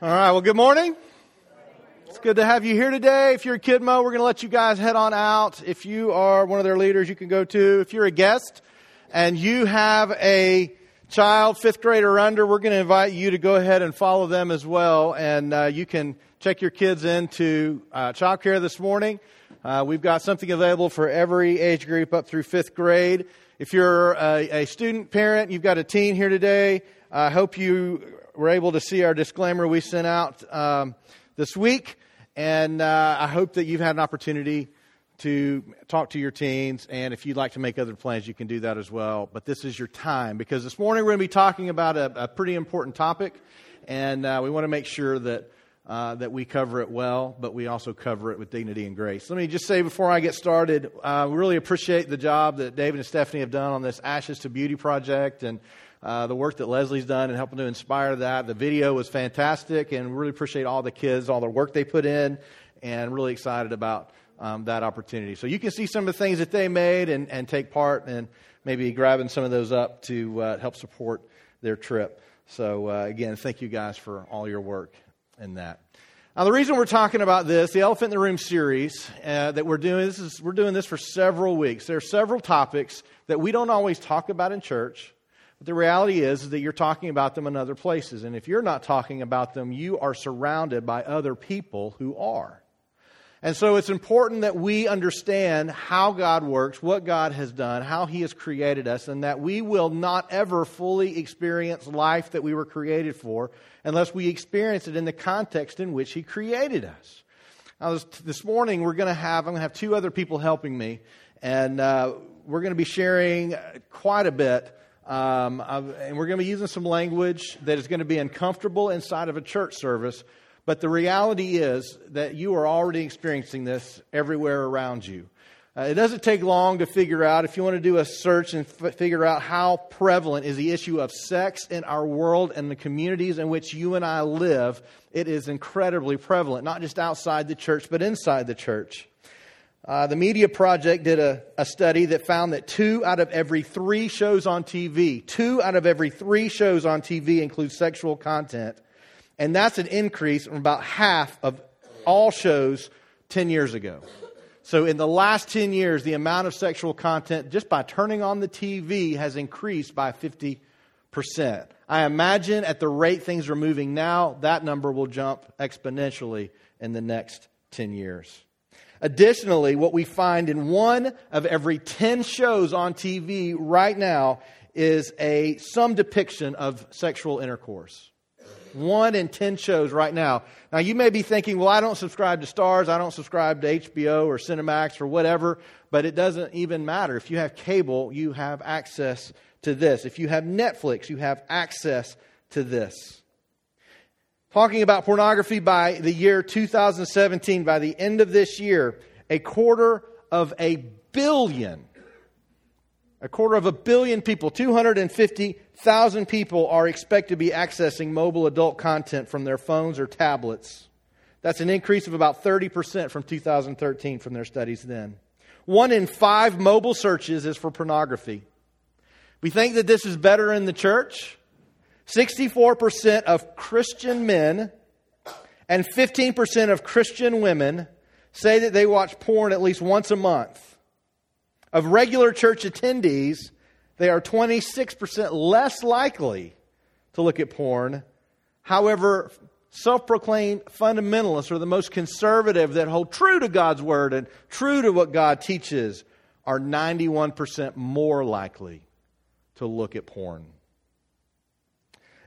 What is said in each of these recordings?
All right, well, good morning. It's good to have you here today. If you're a kid mo, we're going to let you guys head on out. If you are one of their leaders, you can go too. If you're a guest and you have a child, fifth grade or under, we're going to invite you to go ahead and follow them as well. And uh, you can check your kids into uh, child care this morning. Uh, we've got something available for every age group up through fifth grade. If you're a, a student parent, you've got a teen here today. I hope you were able to see our disclaimer we sent out um, this week. And uh, I hope that you've had an opportunity to talk to your teens. And if you'd like to make other plans, you can do that as well. But this is your time because this morning we're going to be talking about a, a pretty important topic. And uh, we want to make sure that. Uh, that we cover it well, but we also cover it with dignity and grace. Let me just say before I get started, uh, we really appreciate the job that David and Stephanie have done on this Ashes to Beauty project, and uh, the work that Leslie's done and helping to inspire that. The video was fantastic, and really appreciate all the kids, all the work they put in, and really excited about um, that opportunity. So you can see some of the things that they made and, and take part, and maybe grabbing some of those up to uh, help support their trip. So uh, again, thank you guys for all your work in that. Now, the reason we're talking about this, the Elephant in the Room series uh, that we're doing, this is, we're doing this for several weeks. There are several topics that we don't always talk about in church, but the reality is, is that you're talking about them in other places. And if you're not talking about them, you are surrounded by other people who are. And so it's important that we understand how God works, what God has done, how He has created us, and that we will not ever fully experience life that we were created for unless we experience it in the context in which He created us. Now, this, this morning we're going to have, I'm going to have two other people helping me, and uh, we're going to be sharing quite a bit um, and we're going to be using some language that is going to be uncomfortable inside of a church service. But the reality is that you are already experiencing this everywhere around you. Uh, it doesn't take long to figure out, if you want to do a search and f- figure out how prevalent is the issue of sex in our world and the communities in which you and I live, it is incredibly prevalent, not just outside the church, but inside the church. Uh, the Media Project did a, a study that found that two out of every three shows on TV, two out of every three shows on TV include sexual content. And that's an increase from about half of all shows 10 years ago. So, in the last 10 years, the amount of sexual content just by turning on the TV has increased by 50%. I imagine at the rate things are moving now, that number will jump exponentially in the next 10 years. Additionally, what we find in one of every 10 shows on TV right now is a some depiction of sexual intercourse. One in 10 shows right now. Now, you may be thinking, well, I don't subscribe to Starz, I don't subscribe to HBO or Cinemax or whatever, but it doesn't even matter. If you have cable, you have access to this. If you have Netflix, you have access to this talking about pornography by the year 2017, by the end of this year, a quarter of a billion, a quarter of a billion people, 250,000 people are expected to be accessing mobile adult content from their phones or tablets. That's an increase of about 30% from 2013 from their studies then. One in five mobile searches is for pornography. We think that this is better in the church. 64% of Christian men and 15% of Christian women say that they watch porn at least once a month. Of regular church attendees, they are 26% less likely to look at porn. However, self proclaimed fundamentalists or the most conservative that hold true to God's word and true to what God teaches are 91% more likely to look at porn.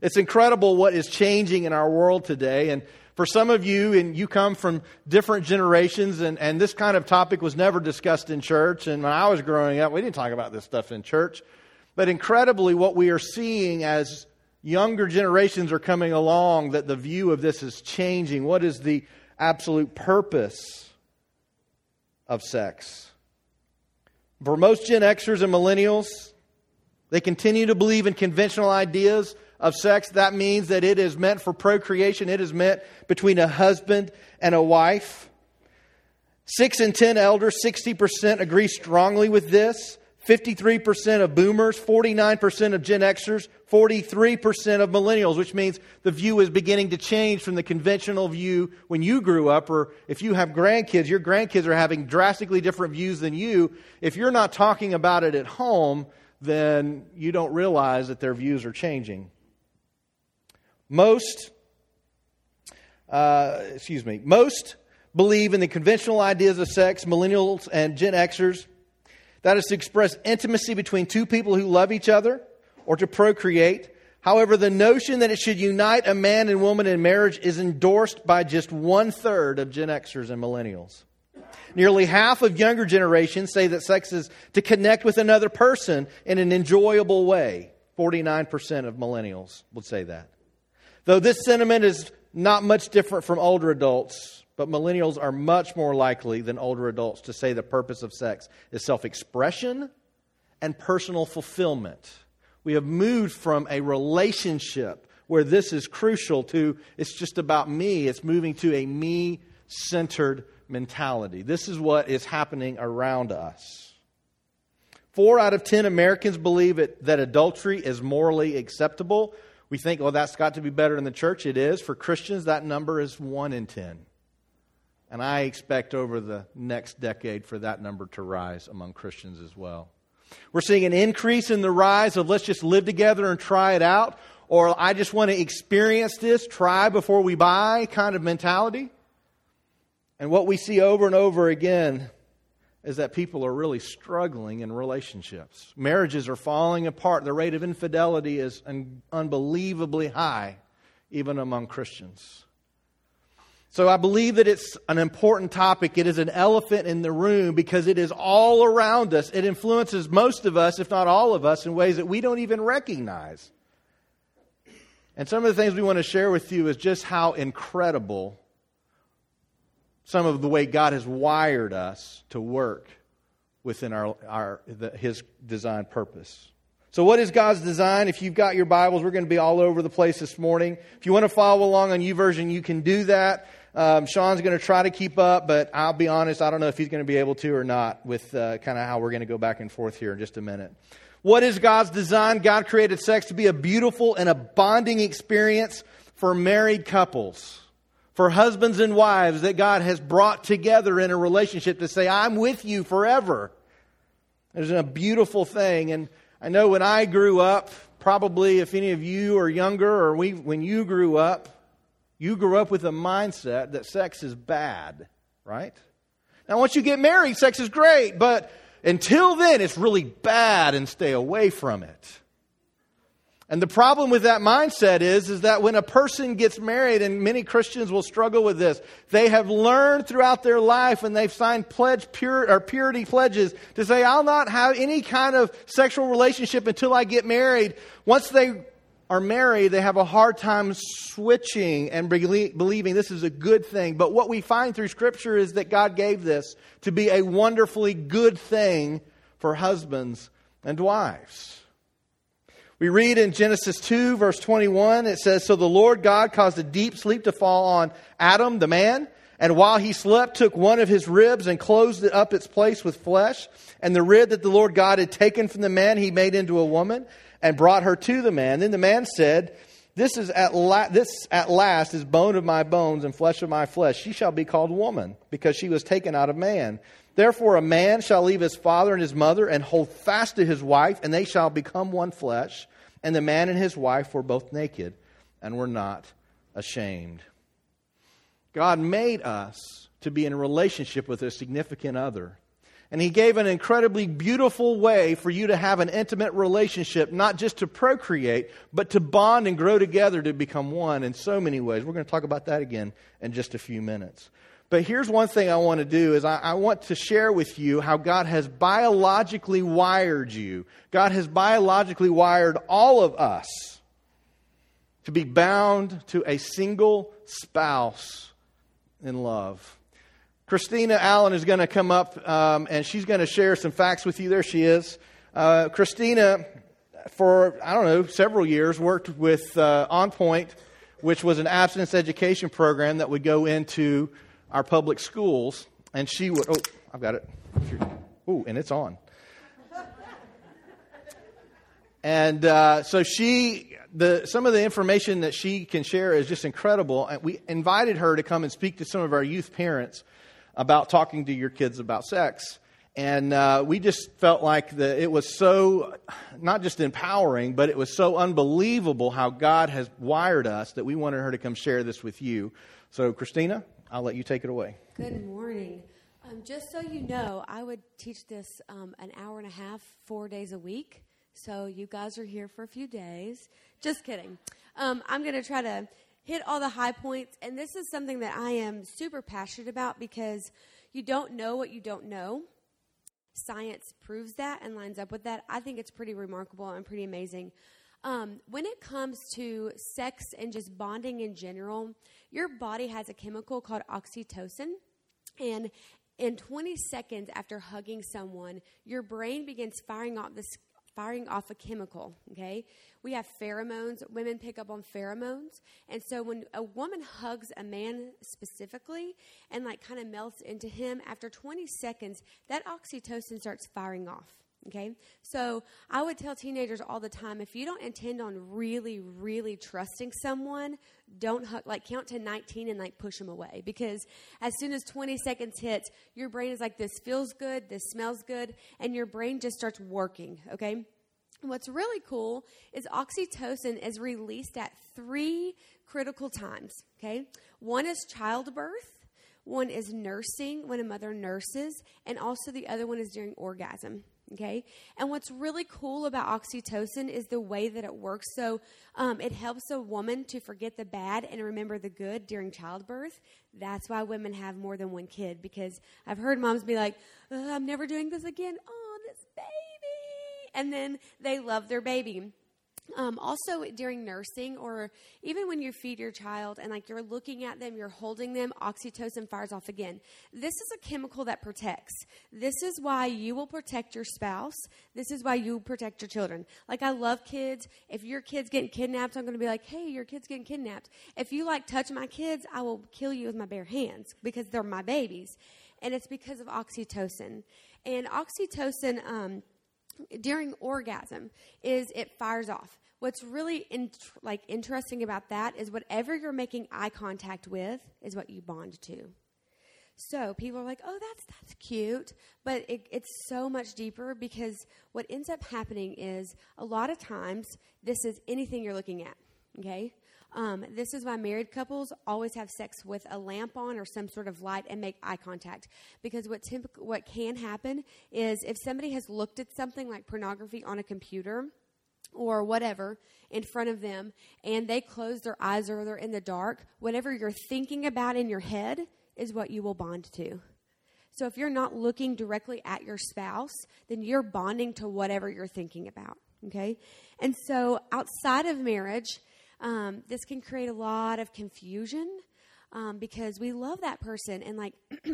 It's incredible what is changing in our world today. And for some of you, and you come from different generations, and, and this kind of topic was never discussed in church. And when I was growing up, we didn't talk about this stuff in church. But incredibly, what we are seeing as younger generations are coming along, that the view of this is changing. What is the absolute purpose of sex? For most Gen Xers and millennials, they continue to believe in conventional ideas of sex, that means that it is meant for procreation. It is meant between a husband and a wife. Six in ten elders, 60% agree strongly with this. 53% of boomers, 49% of Gen Xers, 43% of millennials, which means the view is beginning to change from the conventional view when you grew up, or if you have grandkids, your grandkids are having drastically different views than you. If you're not talking about it at home, then you don't realize that their views are changing. Most, uh, excuse me, most believe in the conventional ideas of sex, millennials and Gen Xers that is to express intimacy between two people who love each other or to procreate. However, the notion that it should unite a man and woman in marriage is endorsed by just one third of Gen Xers and millennials. Nearly half of younger generations say that sex is to connect with another person in an enjoyable way. 49% of millennials would say that. Though this sentiment is not much different from older adults, but millennials are much more likely than older adults to say the purpose of sex is self expression and personal fulfillment. We have moved from a relationship where this is crucial to it's just about me, it's moving to a me centered mentality. This is what is happening around us. Four out of ten Americans believe it, that adultery is morally acceptable. We think, well, that's got to be better in the church. It is. For Christians, that number is one in ten. And I expect over the next decade for that number to rise among Christians as well. We're seeing an increase in the rise of let's just live together and try it out, or I just want to experience this, try before we buy kind of mentality. And what we see over and over again is that people are really struggling in relationships. Marriages are falling apart. The rate of infidelity is unbelievably high, even among Christians. So I believe that it's an important topic. It is an elephant in the room because it is all around us. It influences most of us, if not all of us, in ways that we don't even recognize. And some of the things we want to share with you is just how incredible some of the way God has wired us to work within our, our the, His design purpose. So, what is God's design? If you've got your Bibles, we're going to be all over the place this morning. If you want to follow along on YouVersion, you can do that. Um, Sean's going to try to keep up, but I'll be honest, I don't know if he's going to be able to or not with uh, kind of how we're going to go back and forth here in just a minute. What is God's design? God created sex to be a beautiful and a bonding experience for married couples, for husbands and wives that God has brought together in a relationship to say, I'm with you forever. It's a beautiful thing. And I know when I grew up, probably if any of you are younger or we, when you grew up, you grew up with a mindset that sex is bad, right? Now, once you get married, sex is great, but until then, it's really bad and stay away from it. And the problem with that mindset is, is that when a person gets married, and many Christians will struggle with this, they have learned throughout their life and they've signed pledge pure, or purity pledges to say, I'll not have any kind of sexual relationship until I get married. Once they are married, they have a hard time switching and believing this is a good thing. But what we find through Scripture is that God gave this to be a wonderfully good thing for husbands and wives. We read in Genesis 2, verse 21, it says, So the Lord God caused a deep sleep to fall on Adam, the man, and while he slept, took one of his ribs and closed it up its place with flesh. And the rib that the Lord God had taken from the man, he made into a woman and brought her to the man. Then the man said, this is at la- this at last is bone of my bones and flesh of my flesh. She shall be called woman, because she was taken out of man. Therefore, a man shall leave his father and his mother and hold fast to his wife, and they shall become one flesh. And the man and his wife were both naked and were not ashamed. God made us to be in a relationship with a significant other. And he gave an incredibly beautiful way for you to have an intimate relationship, not just to procreate, but to bond and grow together to become one in so many ways. We're going to talk about that again in just a few minutes. But here's one thing I want to do is I, I, want to share with you how God has biologically wired you. God has biologically wired all of us to be bound to a single spouse in love. Christina Allen is going to come up um, and she's going to share some facts with you. There she is. Uh, Christina, for, I don't know, several years, worked with uh, On Point, which was an abstinence education program that would go into our public schools. And she would, oh, I've got it. Oh, and it's on. And uh, so she, the, some of the information that she can share is just incredible. And we invited her to come and speak to some of our youth parents about talking to your kids about sex. And uh, we just felt like the, it was so, not just empowering, but it was so unbelievable how God has wired us that we wanted her to come share this with you. So, Christina, I'll let you take it away. Good morning. Um, just so you know, I would teach this um, an hour and a half, four days a week. So you guys are here for a few days. Just kidding. Um, I'm going to try to hit all the high points. And this is something that I am super passionate about because you don't know what you don't know. Science proves that and lines up with that. I think it's pretty remarkable and pretty amazing. Um, when it comes to sex and just bonding in general, your body has a chemical called oxytocin. And in 20 seconds after hugging someone, your brain begins firing off this firing off a chemical, okay? We have pheromones. Women pick up on pheromones. And so when a woman hugs a man specifically and like kind of melts into him, after 20 seconds, that oxytocin starts firing off. Okay? So I would tell teenagers all the time if you don't intend on really, really trusting someone, don't hug, like count to 19 and like push them away. Because as soon as 20 seconds hits, your brain is like, this feels good, this smells good, and your brain just starts working. Okay? What's really cool is oxytocin is released at three critical times. Okay? One is childbirth. One is nursing, when a mother nurses, and also the other one is during orgasm. Okay. And what's really cool about oxytocin is the way that it works. So um, it helps a woman to forget the bad and remember the good during childbirth. That's why women have more than one kid because I've heard moms be like, I'm never doing this again. Oh, this baby. And then they love their baby. Um, also, during nursing, or even when you feed your child and like you're looking at them, you're holding them, oxytocin fires off again. This is a chemical that protects. This is why you will protect your spouse. This is why you protect your children. Like, I love kids. If your kid's getting kidnapped, I'm going to be like, hey, your kid's getting kidnapped. If you like touch my kids, I will kill you with my bare hands because they're my babies. And it's because of oxytocin. And oxytocin, um, during orgasm is it fires off what's really like interesting about that is whatever you're making eye contact with is what you bond to. So people are like, "Oh, that's that's cute," but it, it's so much deeper because what ends up happening is a lot of times this is anything you're looking at. Okay, um, this is why married couples always have sex with a lamp on or some sort of light and make eye contact. Because what what can happen is if somebody has looked at something like pornography on a computer or whatever in front of them and they close their eyes or they're in the dark, whatever you're thinking about in your head is what you will bond to. So if you're not looking directly at your spouse, then you're bonding to whatever you're thinking about. Okay? And so outside of marriage, um, this can create a lot of confusion um, because we love that person and like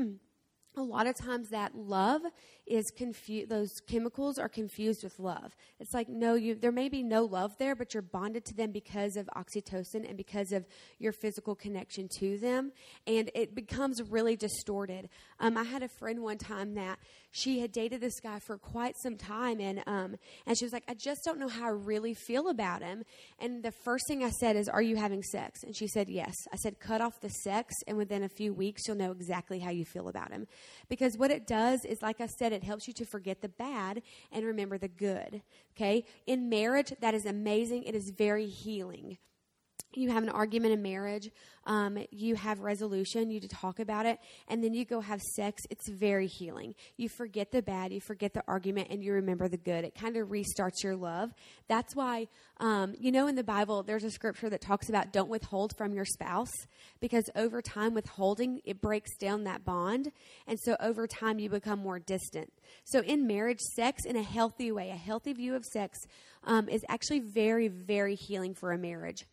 a lot of times that love is confused those chemicals are confused with love. It's like no you there may be no love there but you're bonded to them because of oxytocin and because of your physical connection to them and it becomes really distorted. Um, i had a friend one time that she had dated this guy for quite some time and um, and she was like i just don't know how i really feel about him and the first thing i said is are you having sex and she said yes i said cut off the sex and within a few weeks you'll know exactly how you feel about him because what it does is like i said it helps you to forget the bad and remember the good. Okay? In marriage, that is amazing. It is very healing you have an argument in marriage, um, you have resolution, you talk about it, and then you go have sex, it's very healing. You forget the bad, you forget the argument, and you remember the good. It kind of restarts your love. That's why, um, you know, in the Bible, there's a scripture that talks about don't withhold from your spouse, because over time, withholding, it breaks down that bond. And so over time, you become more distant. So in marriage, sex in a healthy way, a healthy view of sex, um, is actually very, very healing for a marriage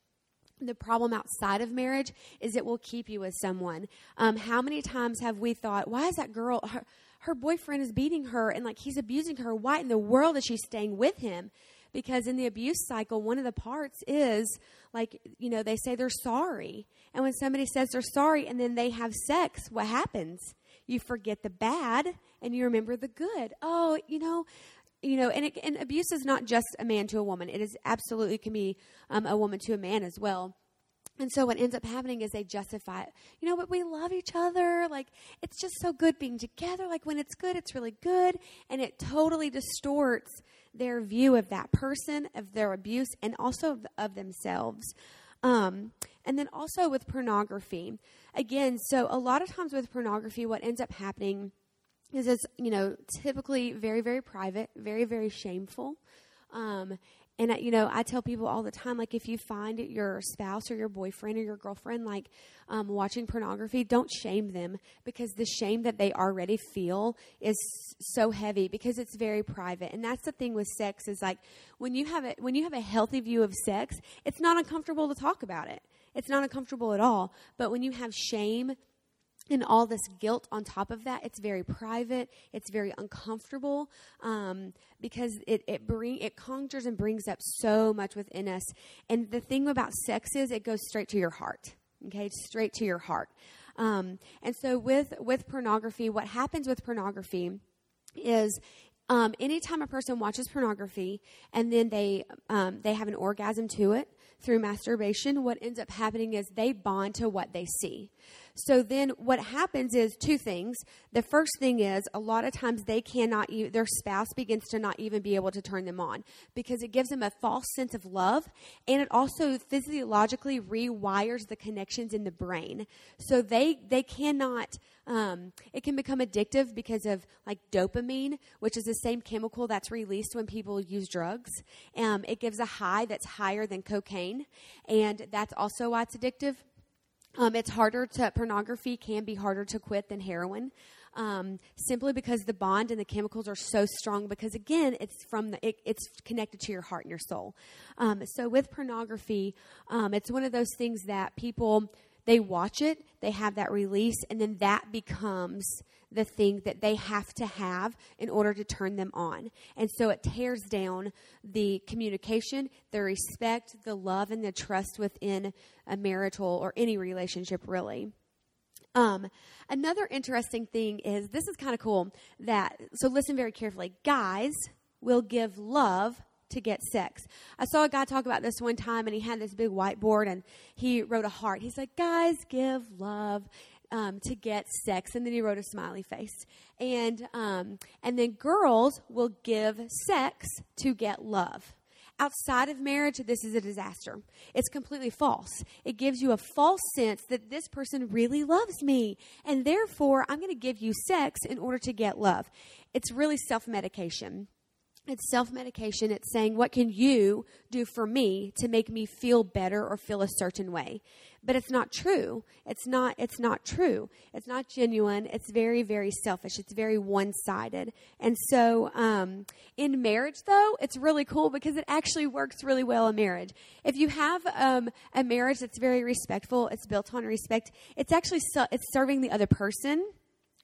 the problem outside of marriage is it will keep you with someone. Um, how many times have we thought, why is that girl, her, her boyfriend is beating her and like he's abusing her? Why in the world is she staying with him? Because in the abuse cycle, one of the parts is like, you know, they say they're sorry. And when somebody says they're sorry and then they have sex, what happens? You forget the bad and you remember the good. Oh, you know, you know, and, it, and abuse is not just a man to a woman. It is absolutely can be um, a woman to a man as well. And so what ends up happening is they justify. You know, but we love each other. Like, it's just so good being together. Like, when it's good, it's really good. And it totally distorts their view of that person, of their abuse, and also of, of themselves. Um, and then also with pornography. Again, so a lot of times with pornography, what ends up happening is it's, you know, typically very, very private, very, very shameful. Um, and you know i tell people all the time like if you find your spouse or your boyfriend or your girlfriend like um, watching pornography don't shame them because the shame that they already feel is so heavy because it's very private. And that's the thing with sex is like when you have it when you have a healthy view of sex it's not uncomfortable to talk about it. It's not uncomfortable at all. But when you have shame and all this guilt on top of that it's very private it's very uncomfortable um, because it, it bring it conjures and brings up so much within us. And the thing about sex is it goes straight to your heart okay? Straight to your heart. Um, and so with with pornography what happens with pornography is um, anytime a person watches pornography and then they um, they have an orgasm to it through masturbation, what ends up happening is they bond to what they see. So then what happens is two things. The first thing is a lot of times they cannot, their spouse begins to not even be able to turn them on because it gives them a false sense of love and it also physiologically rewires the connections in the brain. So they, they cannot, um, it can become addictive because of like dopamine, which is the same chemical that's released when people use drugs. Um, it gives a high that's higher than cocaine and that's also why it's addictive. Um, it's harder to, pornography can be harder to quit than heroin. Um, simply because the bond and the chemicals are so strong because again it's from the it, it's connected to your heart and your soul um, so with pornography um, it's one of those things that people they watch it they have that release and then that becomes the thing that they have to have in order to turn them on. And so it tears down the communication, the respect, the love, and the trust within a marital or any relationship, really. Um, another interesting thing is this is kind of cool that, so listen very carefully. Guys will give love to get sex. I saw a guy talk about this one time and he had this big whiteboard and he wrote a heart. He's like, guys give love um, to get sex, and then he wrote a smiley face. And um, and then girls will give sex to get love. Outside of marriage, this is a disaster. It's completely false. It gives you a false sense that this person really loves me, and therefore I'm going to give you sex in order to get love. It's really self medication. It's self medication. It's saying, What can you do for me to make me feel better or feel a certain way? But it's not true. It's not, it's not true. It's not genuine. It's very, very selfish. It's very one sided. And so, um, in marriage, though, it's really cool because it actually works really well in marriage. If you have um, a marriage that's very respectful, it's built on respect, it's actually, so, it's serving the other person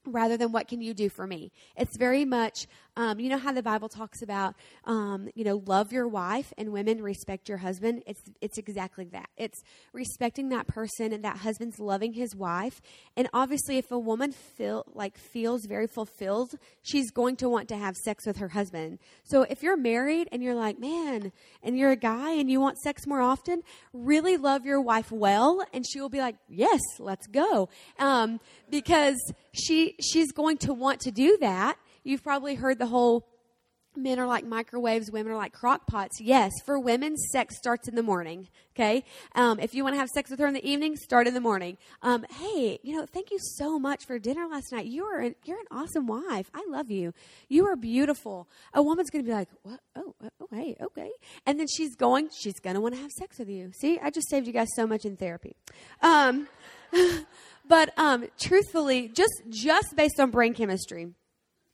rather than what can you do for me it's very much um, you know how the bible talks about um, you know love your wife and women respect your husband? It's it's exactly that. It's respecting that person and that husband's loving his wife. And obviously if a woman feel like feels very fulfilled she's going to want to have sex with her husband. So if you're married and you're like man and you're a guy and you want sex more often really love your wife well and she will be like yes let's go. Um, because she she's going to want to do that. You've probably heard the whole men are like microwaves, women are like crock pots. Yes, for women, sex starts in the morning. Okay, um, if you want to have sex with her in the evening, start in the morning. Um, hey, you know, thank you so much for dinner last night. You are an, you're an awesome wife. I love you. You are beautiful. A woman's going to be like, what? Oh, oh, hey, okay. And then she's going. She's going to want to have sex with you. See, I just saved you guys so much in therapy. Um, But um, truthfully, just just based on brain chemistry,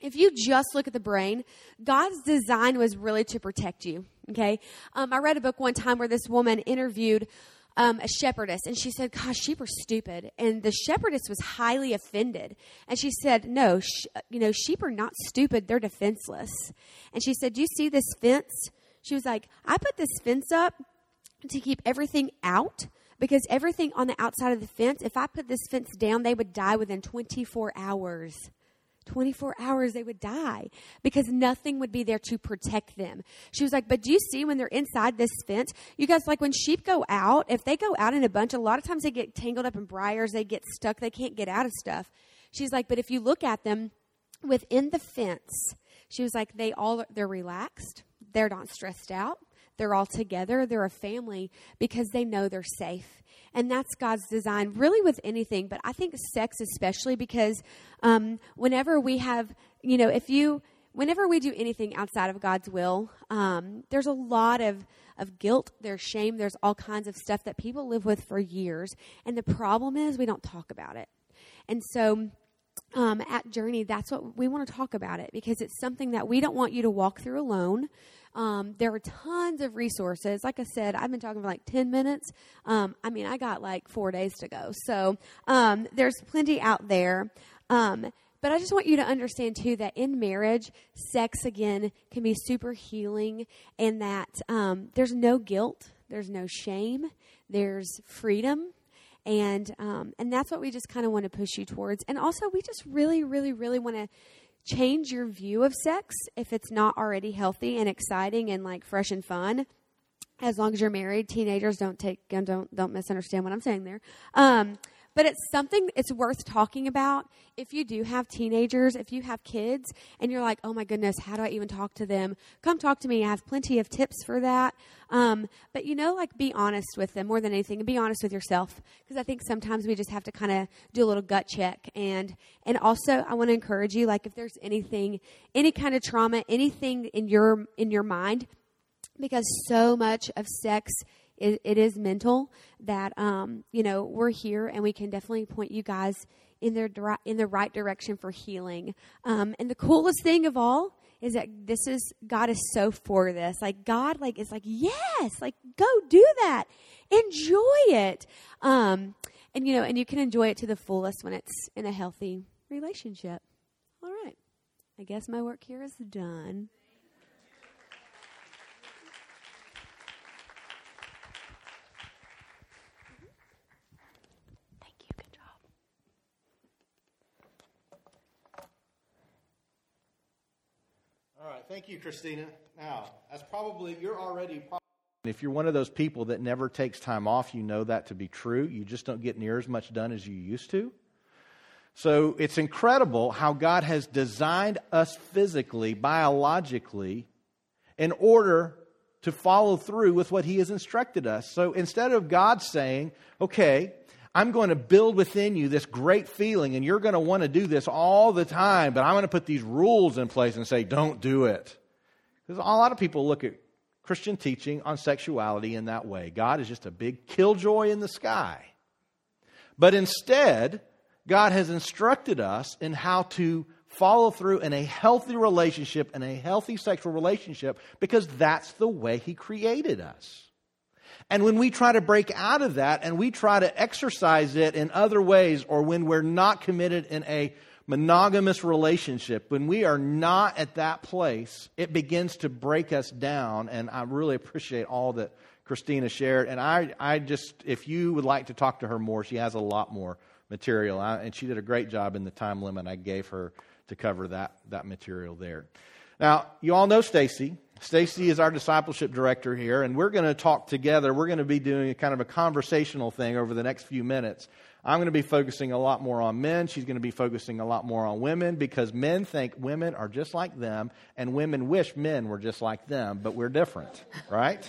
if you just look at the brain, God's design was really to protect you. Okay, um, I read a book one time where this woman interviewed um, a shepherdess, and she said, "Gosh, sheep are stupid." And the shepherdess was highly offended, and she said, "No, sh- you know, sheep are not stupid; they're defenseless." And she said, "Do you see this fence?" She was like, "I put this fence up to keep everything out." because everything on the outside of the fence, if I put this fence down, they would die within 24 hours. 24 hours they would die because nothing would be there to protect them. She was like, But do you see when they're inside this fence? You guys, like when sheep go out, if they go out in a bunch, a lot of times they get tangled up in briars, they get stuck, they can't get out of stuff. She's like, But if you look at them within the fence, she was like, They all, they're relaxed, they're not stressed out, they're all together, they're a family because they know they're safe and that's God's design, really with anything, but I think sex especially because um, whenever we have, you know, if you, whenever we do anything outside of God's will, um, there's a lot of of guilt, there's shame, there's all kinds of stuff that people live with for years, and the problem is we don't talk about it, and so. Um, at Journey, that's what we want to talk about it because it's something that we don't want you to walk through alone. Um, there are tons of resources. Like I said, I've been talking for like 10 minutes. Um, I mean, I got like four days to go. So um, there's plenty out there. Um, but I just want you to understand too that in marriage, sex again can be super healing and that um, there's no guilt, there's no shame, there's freedom and um, and that's what we just kind of want to push you towards. And also, we just really, really, really want to change your view of sex if it's not already healthy and exciting and like fresh and fun. As long as you're married teenagers don't take don't don't misunderstand what i'm saying there. Um, but it's something it's worth talking about if you do have teenagers, if you have kids, and you're like, oh my goodness, how do I even talk to them? Come talk to me. I have plenty of tips for that. Um, but you know, like be honest with them more than anything, and be honest with yourself because I think sometimes we just have to kind of do a little gut check. And and also, I want to encourage you, like if there's anything, any kind of trauma, anything in your in your mind, because so much of sex it, it is mental that um, you know we're here and we can definitely point you guys in the in the right direction for healing. Um, and the coolest thing of all is that this is God is so for this. Like God, like is like yes, like go do that, enjoy it. Um, and you know, and you can enjoy it to the fullest when it's in a healthy relationship. All right, I guess my work here is done. Thank you, Christina. Now, that's probably, you're already probably. If you're one of those people that never takes time off, you know that to be true. You just don't get near as much done as you used to. So it's incredible how God has designed us physically, biologically, in order to follow through with what He has instructed us. So instead of God saying, okay, I'm going to build within you this great feeling, and you're going to want to do this all the time, but I'm going to put these rules in place and say, don't do it. Because a lot of people look at Christian teaching on sexuality in that way. God is just a big killjoy in the sky. But instead, God has instructed us in how to follow through in a healthy relationship, and a healthy sexual relationship, because that's the way He created us. And when we try to break out of that and we try to exercise it in other ways, or when we're not committed in a monogamous relationship, when we are not at that place, it begins to break us down. And I really appreciate all that Christina shared. And I, I just, if you would like to talk to her more, she has a lot more material. I, and she did a great job in the time limit I gave her to cover that, that material there. Now, you all know Stacy. Stacy is our discipleship director here, and we're going to talk together. We're going to be doing a kind of a conversational thing over the next few minutes. I'm going to be focusing a lot more on men. She's going to be focusing a lot more on women because men think women are just like them, and women wish men were just like them, but we're different, right?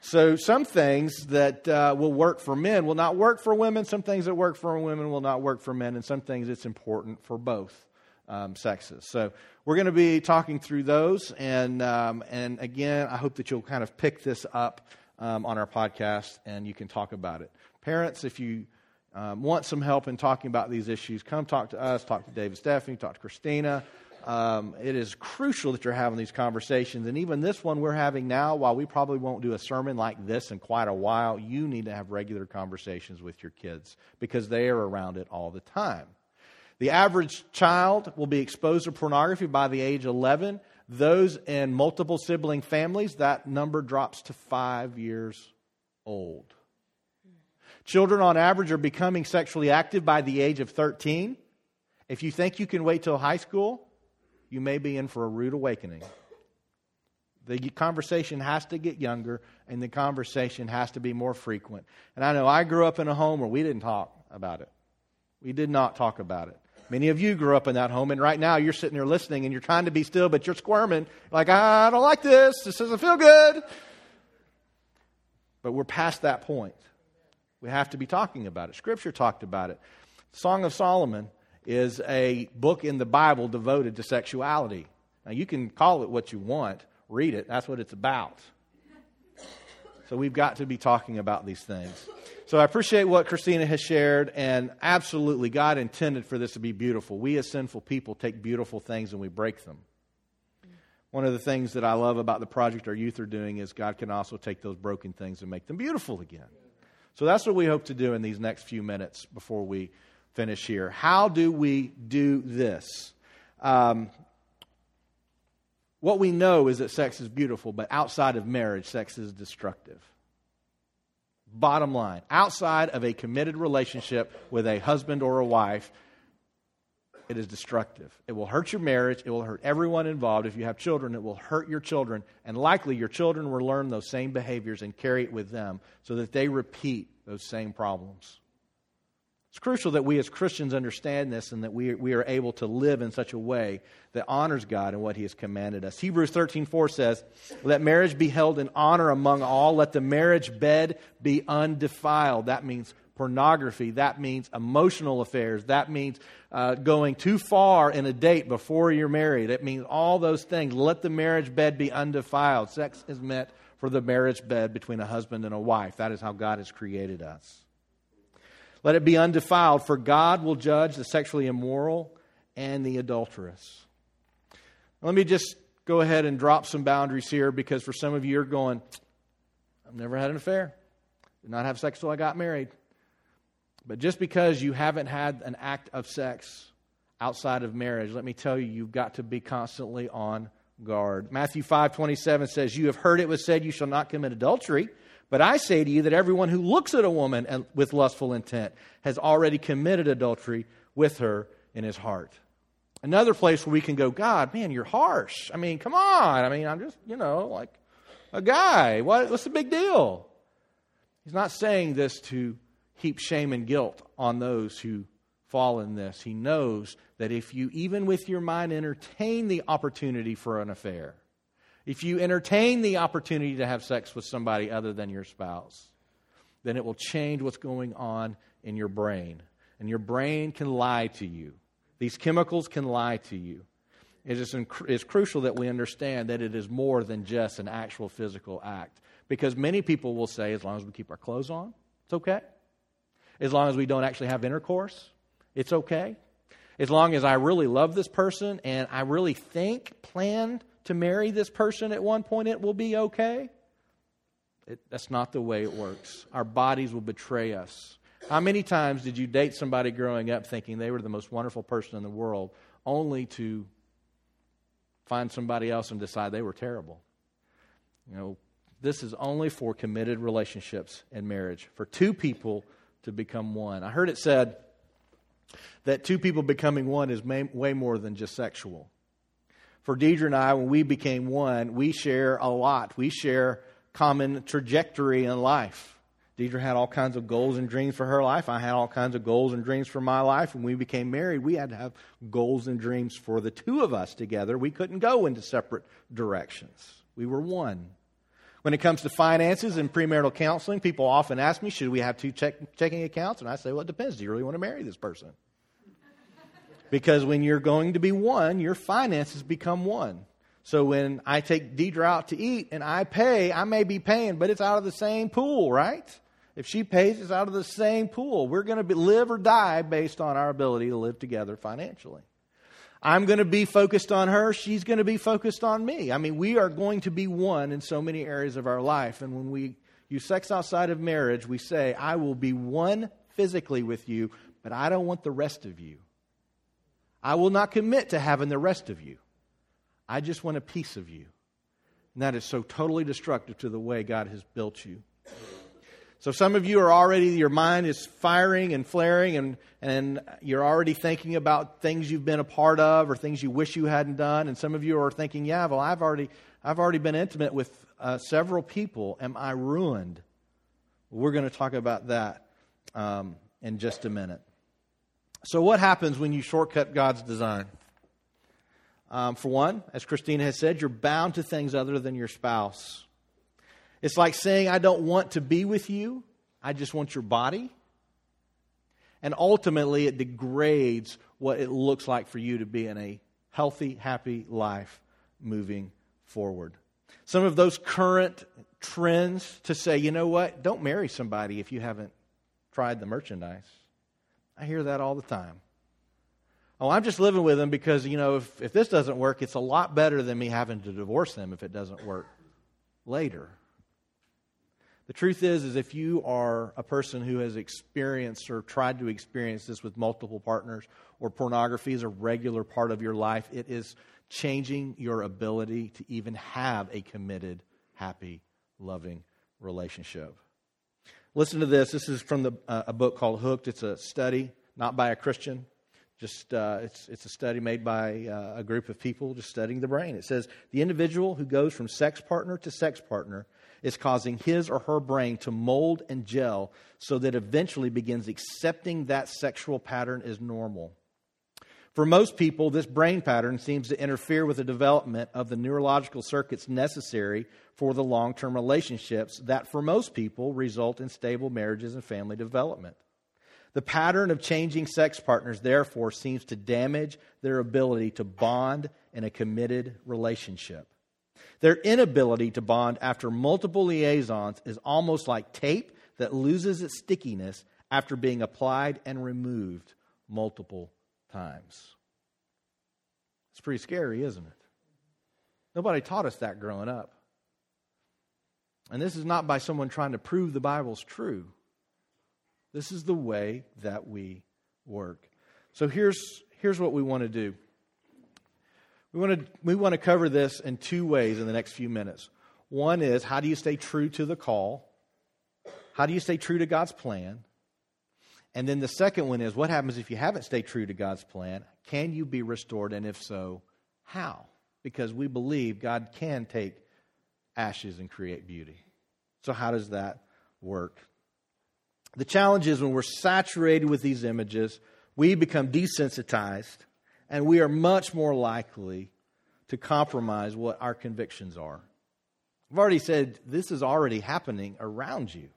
So some things that uh, will work for men will not work for women. Some things that work for women will not work for men, and some things it's important for both um, sexes. So we're going to be talking through those, and um, and again, I hope that you'll kind of pick this up um, on our podcast, and you can talk about it. Parents, if you um, want some help in talking about these issues, come talk to us. Talk to David, Stephanie, talk to Christina. Um, it is crucial that you're having these conversations, and even this one we're having now. While we probably won't do a sermon like this in quite a while, you need to have regular conversations with your kids because they are around it all the time. The average child will be exposed to pornography by the age 11. Those in multiple sibling families, that number drops to five years old. Children, on average, are becoming sexually active by the age of 13. If you think you can wait till high school, you may be in for a rude awakening. The conversation has to get younger, and the conversation has to be more frequent. And I know I grew up in a home where we didn't talk about it. We did not talk about it. Many of you grew up in that home, and right now you're sitting there listening and you're trying to be still, but you're squirming. Like, I don't like this. This doesn't feel good. But we're past that point. We have to be talking about it. Scripture talked about it. Song of Solomon is a book in the Bible devoted to sexuality. Now, you can call it what you want, read it. That's what it's about. So, we've got to be talking about these things. So, I appreciate what Christina has shared, and absolutely, God intended for this to be beautiful. We, as sinful people, take beautiful things and we break them. One of the things that I love about the project our youth are doing is God can also take those broken things and make them beautiful again. So that's what we hope to do in these next few minutes before we finish here. How do we do this? Um, what we know is that sex is beautiful, but outside of marriage, sex is destructive. Bottom line outside of a committed relationship with a husband or a wife, it is destructive. It will hurt your marriage. It will hurt everyone involved. If you have children, it will hurt your children. And likely your children will learn those same behaviors and carry it with them so that they repeat those same problems. It's crucial that we as Christians understand this and that we, we are able to live in such a way that honors God and what He has commanded us. Hebrews 13 4 says, Let marriage be held in honor among all. Let the marriage bed be undefiled. That means pornography. That means emotional affairs. That means uh, going too far in a date before you're married. It means all those things. Let the marriage bed be undefiled. Sex is meant for the marriage bed between a husband and a wife. That is how God has created us. Let it be undefiled, for God will judge the sexually immoral and the adulterous. Let me just go ahead and drop some boundaries here because for some of you, you're going, I've never had an affair. Did not have sex till I got married. But just because you haven't had an act of sex outside of marriage, let me tell you, you've got to be constantly on guard. Matthew 5 27 says, You have heard it was said, You shall not commit adultery. But I say to you that everyone who looks at a woman with lustful intent has already committed adultery with her in his heart. Another place where we can go, God, man, you're harsh. I mean, come on. I mean, I'm just, you know, like a guy. What, what's the big deal? He's not saying this to heap shame and guilt on those who fall in this. He knows that if you, even with your mind, entertain the opportunity for an affair, if you entertain the opportunity to have sex with somebody other than your spouse, then it will change what's going on in your brain. And your brain can lie to you. These chemicals can lie to you. It is it's crucial that we understand that it is more than just an actual physical act. Because many people will say, as long as we keep our clothes on, it's okay. As long as we don't actually have intercourse, it's okay. As long as I really love this person and I really think, plan to marry this person at one point, it will be okay. It, that's not the way it works. Our bodies will betray us. How many times did you date somebody growing up thinking they were the most wonderful person in the world, only to find somebody else and decide they were terrible? You know, this is only for committed relationships and marriage. For two people to become one. I heard it said that two people becoming one is may, way more than just sexual. For Deidre and I, when we became one, we share a lot. We share common trajectory in life. Deidre had all kinds of goals and dreams for her life. I had all kinds of goals and dreams for my life. When we became married, we had to have goals and dreams for the two of us together. We couldn't go into separate directions. We were one. When it comes to finances and premarital counseling, people often ask me, should we have two check- checking accounts? And I say, well, it depends. Do you really want to marry this person? Because when you're going to be one, your finances become one. So when I take Deidre out to eat and I pay, I may be paying, but it's out of the same pool, right? If she pays, it's out of the same pool. We're going to live or die based on our ability to live together financially. I'm going to be focused on her. She's going to be focused on me. I mean, we are going to be one in so many areas of our life. And when we use sex outside of marriage, we say, I will be one physically with you, but I don't want the rest of you. I will not commit to having the rest of you. I just want a piece of you. And that is so totally destructive to the way God has built you. So some of you are already, your mind is firing and flaring, and, and you're already thinking about things you've been a part of or things you wish you hadn't done. And some of you are thinking, yeah, well, I've already, I've already been intimate with uh, several people. Am I ruined? We're going to talk about that um, in just a minute. So, what happens when you shortcut God's design? Um, for one, as Christina has said, you're bound to things other than your spouse. It's like saying, I don't want to be with you, I just want your body. And ultimately, it degrades what it looks like for you to be in a healthy, happy life moving forward. Some of those current trends to say, you know what, don't marry somebody if you haven't tried the merchandise. I hear that all the time. Oh, I'm just living with them because, you know, if, if this doesn't work, it's a lot better than me having to divorce them if it doesn't work later. The truth is, is if you are a person who has experienced or tried to experience this with multiple partners, or pornography is a regular part of your life, it is changing your ability to even have a committed, happy, loving relationship. Listen to this. This is from the, uh, a book called Hooked. It's a study, not by a Christian. Just uh, it's, it's a study made by uh, a group of people just studying the brain. It says the individual who goes from sex partner to sex partner is causing his or her brain to mold and gel so that eventually begins accepting that sexual pattern as normal. For most people, this brain pattern seems to interfere with the development of the neurological circuits necessary for the long term relationships that, for most people, result in stable marriages and family development. The pattern of changing sex partners, therefore, seems to damage their ability to bond in a committed relationship. Their inability to bond after multiple liaisons is almost like tape that loses its stickiness after being applied and removed multiple times. It's pretty scary, isn't it? Nobody taught us that growing up. And this is not by someone trying to prove the Bible's true. This is the way that we work. So here's, here's what we want to do. We want, to, we want to cover this in two ways in the next few minutes. One is how do you stay true to the call? How do you stay true to God's plan? And then the second one is what happens if you haven't stayed true to God's plan? Can you be restored? And if so, how? Because we believe God can take ashes and create beauty. So, how does that work? The challenge is when we're saturated with these images, we become desensitized and we are much more likely to compromise what our convictions are. I've already said this is already happening around you.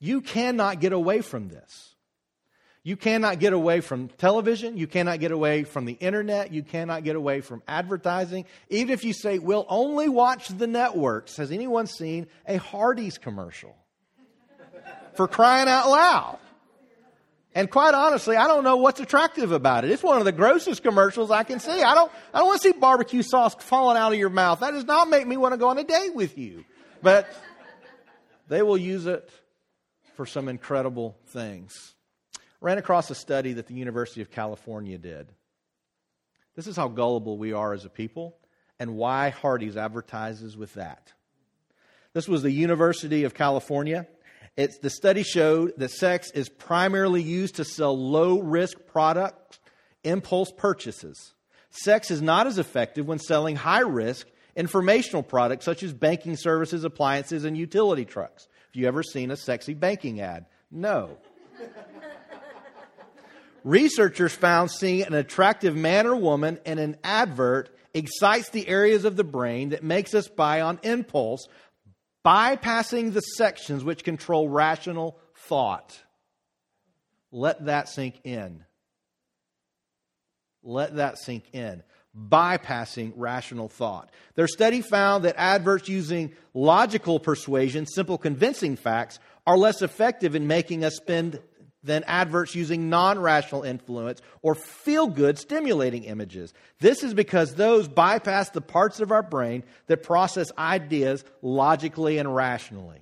You cannot get away from this. You cannot get away from television. You cannot get away from the internet. You cannot get away from advertising. Even if you say, we'll only watch the networks. Has anyone seen a Hardee's commercial? For crying out loud. And quite honestly, I don't know what's attractive about it. It's one of the grossest commercials I can see. I don't, I don't want to see barbecue sauce falling out of your mouth. That does not make me want to go on a date with you. But they will use it for some incredible things. Ran across a study that the University of California did. This is how gullible we are as a people and why Hardee's advertises with that. This was the University of California. It's, the study showed that sex is primarily used to sell low risk products, impulse purchases. Sex is not as effective when selling high risk informational products such as banking services, appliances, and utility trucks. Have you ever seen a sexy banking ad? No. Researchers found seeing an attractive man or woman in an advert excites the areas of the brain that makes us buy on impulse bypassing the sections which control rational thought. Let that sink in. Let that sink in. Bypassing rational thought. Their study found that adverts using logical persuasion, simple convincing facts, are less effective in making us spend than adverts using non rational influence or feel good stimulating images. This is because those bypass the parts of our brain that process ideas logically and rationally.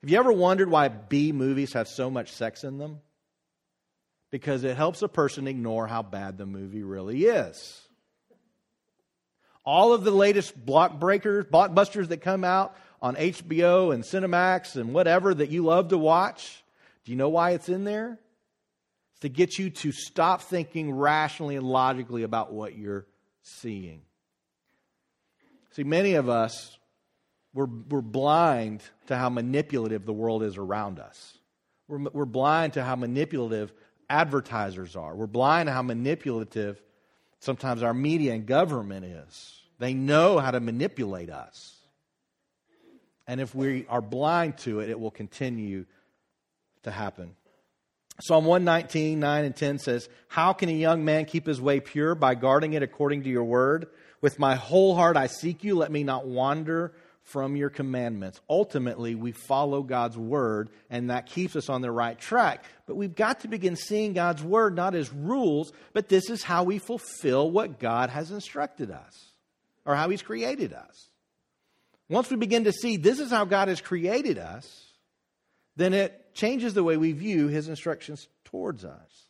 Have you ever wondered why B movies have so much sex in them? Because it helps a person ignore how bad the movie really is. All of the latest blockbreakers, blockbusters that come out on HBO and Cinemax and whatever that you love to watch. Do you know why it's in there? It's to get you to stop thinking rationally and logically about what you're seeing. See, many of us, we're, we're blind to how manipulative the world is around us. We're, we're blind to how manipulative advertisers are. We're blind to how manipulative sometimes our media and government is. They know how to manipulate us. And if we are blind to it, it will continue to happen. Psalm 119, 9 and 10 says, How can a young man keep his way pure? By guarding it according to your word. With my whole heart I seek you. Let me not wander from your commandments. Ultimately, we follow God's word, and that keeps us on the right track. But we've got to begin seeing God's word not as rules, but this is how we fulfill what God has instructed us or how He's created us. Once we begin to see this is how God has created us, then it changes the way we view His instructions towards us.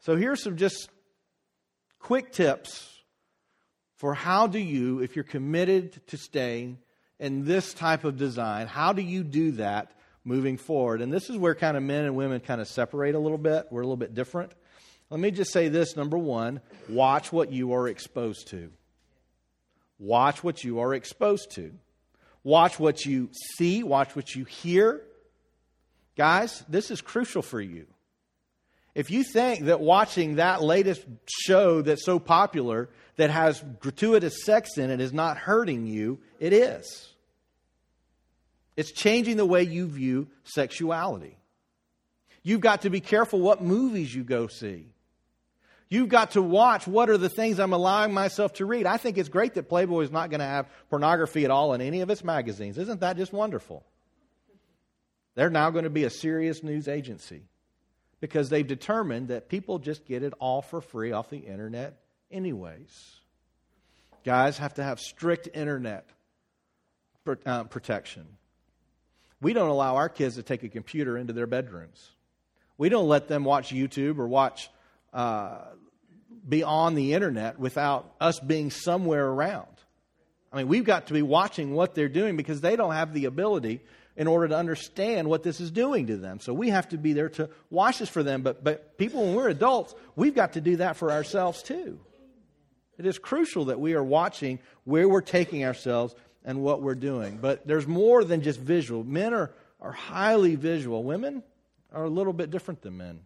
So here's some just quick tips for how do you, if you're committed to staying in this type of design, how do you do that moving forward? And this is where kind of men and women kind of separate a little bit. We're a little bit different. Let me just say this number one, watch what you are exposed to. Watch what you are exposed to. Watch what you see, watch what you hear. Guys, this is crucial for you. If you think that watching that latest show that's so popular that has gratuitous sex in it is not hurting you, it is. It's changing the way you view sexuality. You've got to be careful what movies you go see. You've got to watch what are the things I'm allowing myself to read. I think it's great that Playboy is not going to have pornography at all in any of its magazines. Isn't that just wonderful? They're now going to be a serious news agency because they've determined that people just get it all for free off the internet anyways. Guys have to have strict internet uh, protection. We don't allow our kids to take a computer into their bedrooms. We don't let them watch YouTube or watch uh, be on the internet without us being somewhere around. I mean, we've got to be watching what they're doing because they don't have the ability in order to understand what this is doing to them. So we have to be there to watch this for them. But, but people, when we're adults, we've got to do that for ourselves too. It is crucial that we are watching where we're taking ourselves and what we're doing. But there's more than just visual. Men are, are highly visual, women are a little bit different than men.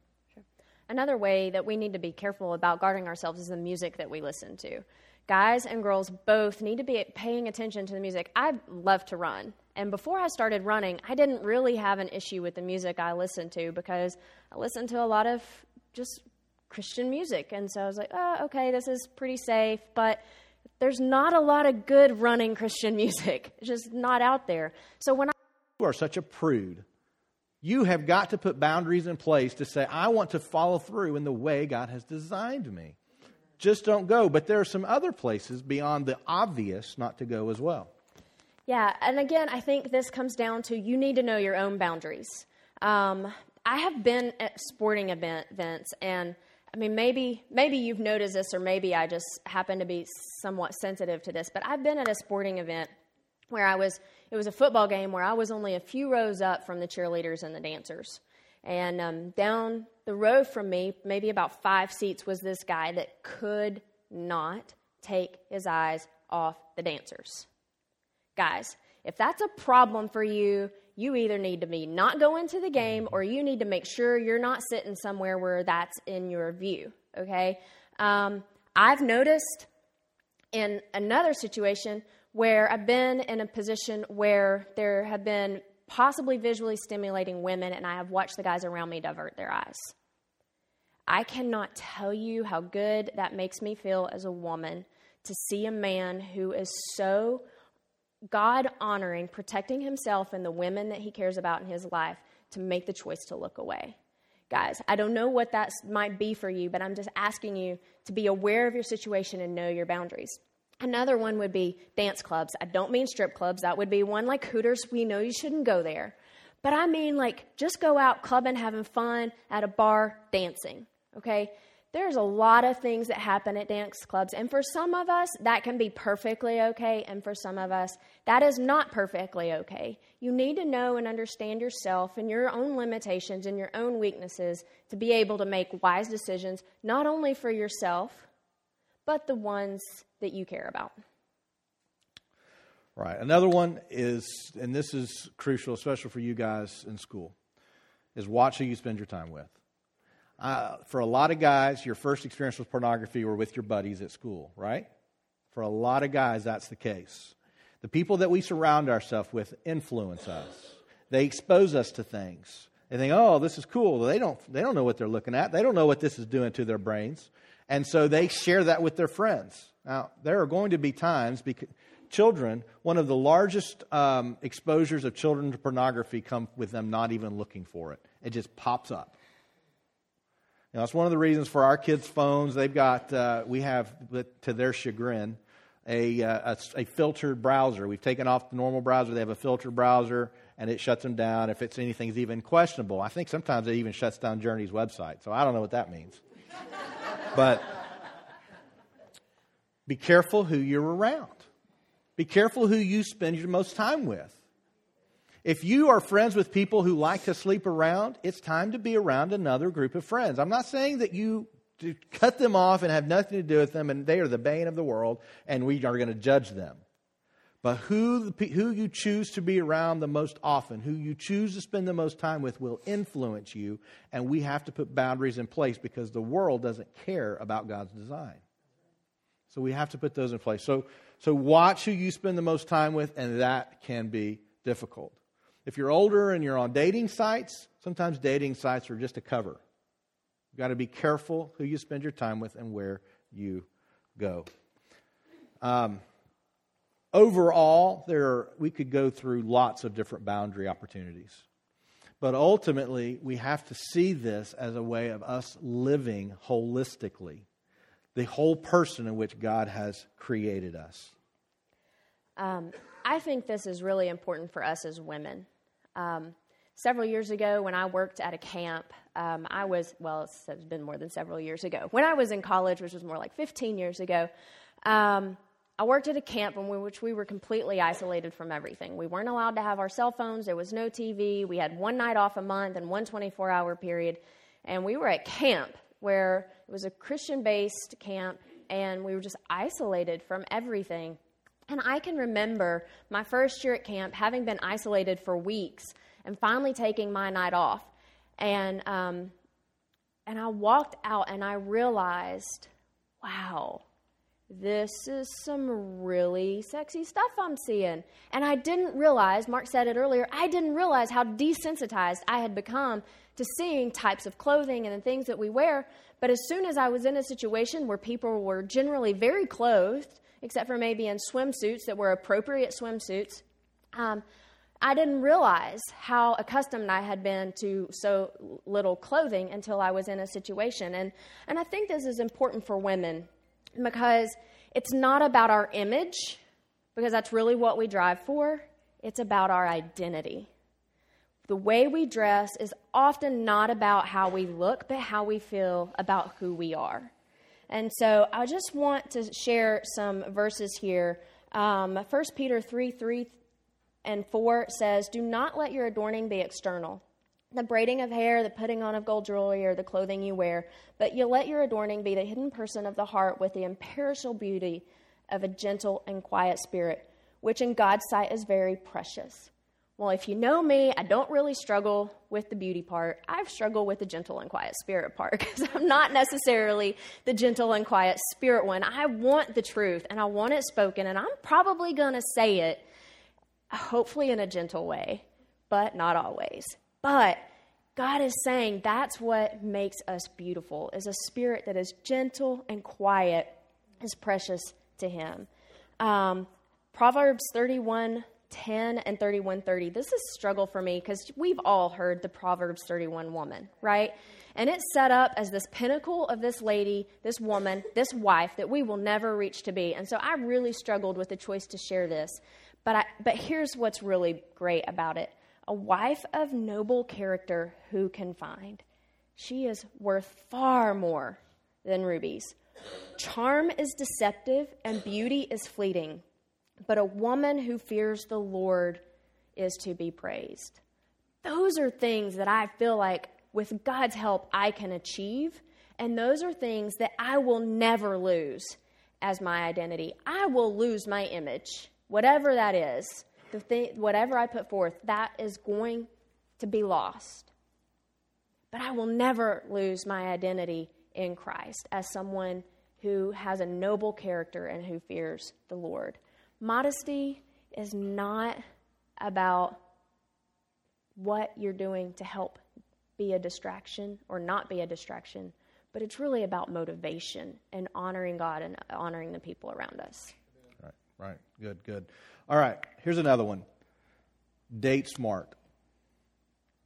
Another way that we need to be careful about guarding ourselves is the music that we listen to. Guys and girls both need to be paying attention to the music. I love to run. And before I started running, I didn't really have an issue with the music I listened to because I listened to a lot of just Christian music. And so I was like, oh, okay, this is pretty safe. But there's not a lot of good running Christian music. It's just not out there. So when I. You are such a prude. You have got to put boundaries in place to say, I want to follow through in the way God has designed me. Just don't go. But there are some other places beyond the obvious not to go as well. Yeah, and again, I think this comes down to you need to know your own boundaries. Um, I have been at sporting event, events, and I mean, maybe maybe you've noticed this, or maybe I just happen to be somewhat sensitive to this. But I've been at a sporting event where I was. It was a football game where I was only a few rows up from the cheerleaders and the dancers, and um, down the row from me, maybe about five seats, was this guy that could not take his eyes off the dancers. Guys, if that's a problem for you, you either need to be not going to the game or you need to make sure you're not sitting somewhere where that's in your view, okay? Um, I've noticed in another situation where I've been in a position where there have been possibly visually stimulating women and I have watched the guys around me divert their eyes. I cannot tell you how good that makes me feel as a woman to see a man who is so God honoring, protecting himself and the women that he cares about in his life to make the choice to look away. Guys, I don't know what that might be for you, but I'm just asking you to be aware of your situation and know your boundaries. Another one would be dance clubs. I don't mean strip clubs. That would be one like Hooters. We know you shouldn't go there. But I mean like just go out clubbing, having fun at a bar, dancing. Okay? There's a lot of things that happen at dance clubs. And for some of us, that can be perfectly okay. And for some of us, that is not perfectly okay. You need to know and understand yourself and your own limitations and your own weaknesses to be able to make wise decisions, not only for yourself, but the ones that you care about. Right. Another one is, and this is crucial, especially for you guys in school, is watch who you spend your time with. Uh, for a lot of guys, your first experience with pornography were with your buddies at school, right? For a lot of guys, that's the case. The people that we surround ourselves with influence us. They expose us to things. They think, "Oh, this is cool." They don't. They don't know what they're looking at. They don't know what this is doing to their brains, and so they share that with their friends. Now, there are going to be times because children, one of the largest um, exposures of children to pornography come with them not even looking for it. It just pops up. You know, that's one of the reasons for our kids' phones. They've got, uh, we have, to their chagrin, a, uh, a, a, filtered browser. We've taken off the normal browser. They have a filtered browser, and it shuts them down if it's anything's even questionable. I think sometimes it even shuts down Journey's website. So I don't know what that means. but be careful who you're around. Be careful who you spend your most time with. If you are friends with people who like to sleep around, it's time to be around another group of friends. I'm not saying that you cut them off and have nothing to do with them and they are the bane of the world and we are going to judge them. But who, who you choose to be around the most often, who you choose to spend the most time with, will influence you. And we have to put boundaries in place because the world doesn't care about God's design. So we have to put those in place. So, so watch who you spend the most time with, and that can be difficult. If you're older and you're on dating sites, sometimes dating sites are just a cover. You've got to be careful who you spend your time with and where you go. Um, overall, there are, we could go through lots of different boundary opportunities. But ultimately, we have to see this as a way of us living holistically, the whole person in which God has created us. Um, I think this is really important for us as women. Um, several years ago, when I worked at a camp, um, I was, well, it's been more than several years ago. When I was in college, which was more like 15 years ago, um, I worked at a camp in which we were completely isolated from everything. We weren't allowed to have our cell phones, there was no TV, we had one night off a month and one 24 hour period. And we were at camp where it was a Christian based camp, and we were just isolated from everything. And I can remember my first year at camp having been isolated for weeks and finally taking my night off. And, um, and I walked out and I realized, wow, this is some really sexy stuff I'm seeing. And I didn't realize, Mark said it earlier, I didn't realize how desensitized I had become to seeing types of clothing and the things that we wear. But as soon as I was in a situation where people were generally very clothed, except for maybe in swimsuits that were appropriate swimsuits. Um, I didn't realize how accustomed I had been to so little clothing until I was in a situation. And, and I think this is important for women because it's not about our image, because that's really what we drive for, it's about our identity. The way we dress is often not about how we look, but how we feel about who we are. And so I just want to share some verses here. Um, 1 Peter 3 3 and 4 says, Do not let your adorning be external, the braiding of hair, the putting on of gold jewelry, or the clothing you wear, but you let your adorning be the hidden person of the heart with the imperishable beauty of a gentle and quiet spirit, which in God's sight is very precious. Well, if you know me, I don't really struggle with the beauty part. I've struggled with the gentle and quiet spirit part because I'm not necessarily the gentle and quiet spirit one. I want the truth and I want it spoken, and I'm probably going to say it, hopefully in a gentle way, but not always. But God is saying that's what makes us beautiful is a spirit that is gentle and quiet is precious to him. Um, Proverbs 31 10 and 3130. This is struggle for me because we've all heard the Proverbs 31 woman, right? And it's set up as this pinnacle of this lady, this woman, this wife that we will never reach to be. And so I really struggled with the choice to share this. But, I, but here's what's really great about it a wife of noble character who can find. She is worth far more than rubies. Charm is deceptive and beauty is fleeting, but a woman who fears the Lord is to be praised. Those are things that I feel like with God's help I can achieve, and those are things that I will never lose as my identity. I will lose my image, whatever that is. The thing, whatever I put forth, that is going to be lost. But I will never lose my identity in Christ as someone who has a noble character and who fears the Lord. Modesty is not about what you're doing to help be a distraction or not be a distraction, but it's really about motivation and honoring God and honoring the people around us. Right, right. Good, good. All right, here's another one date smart.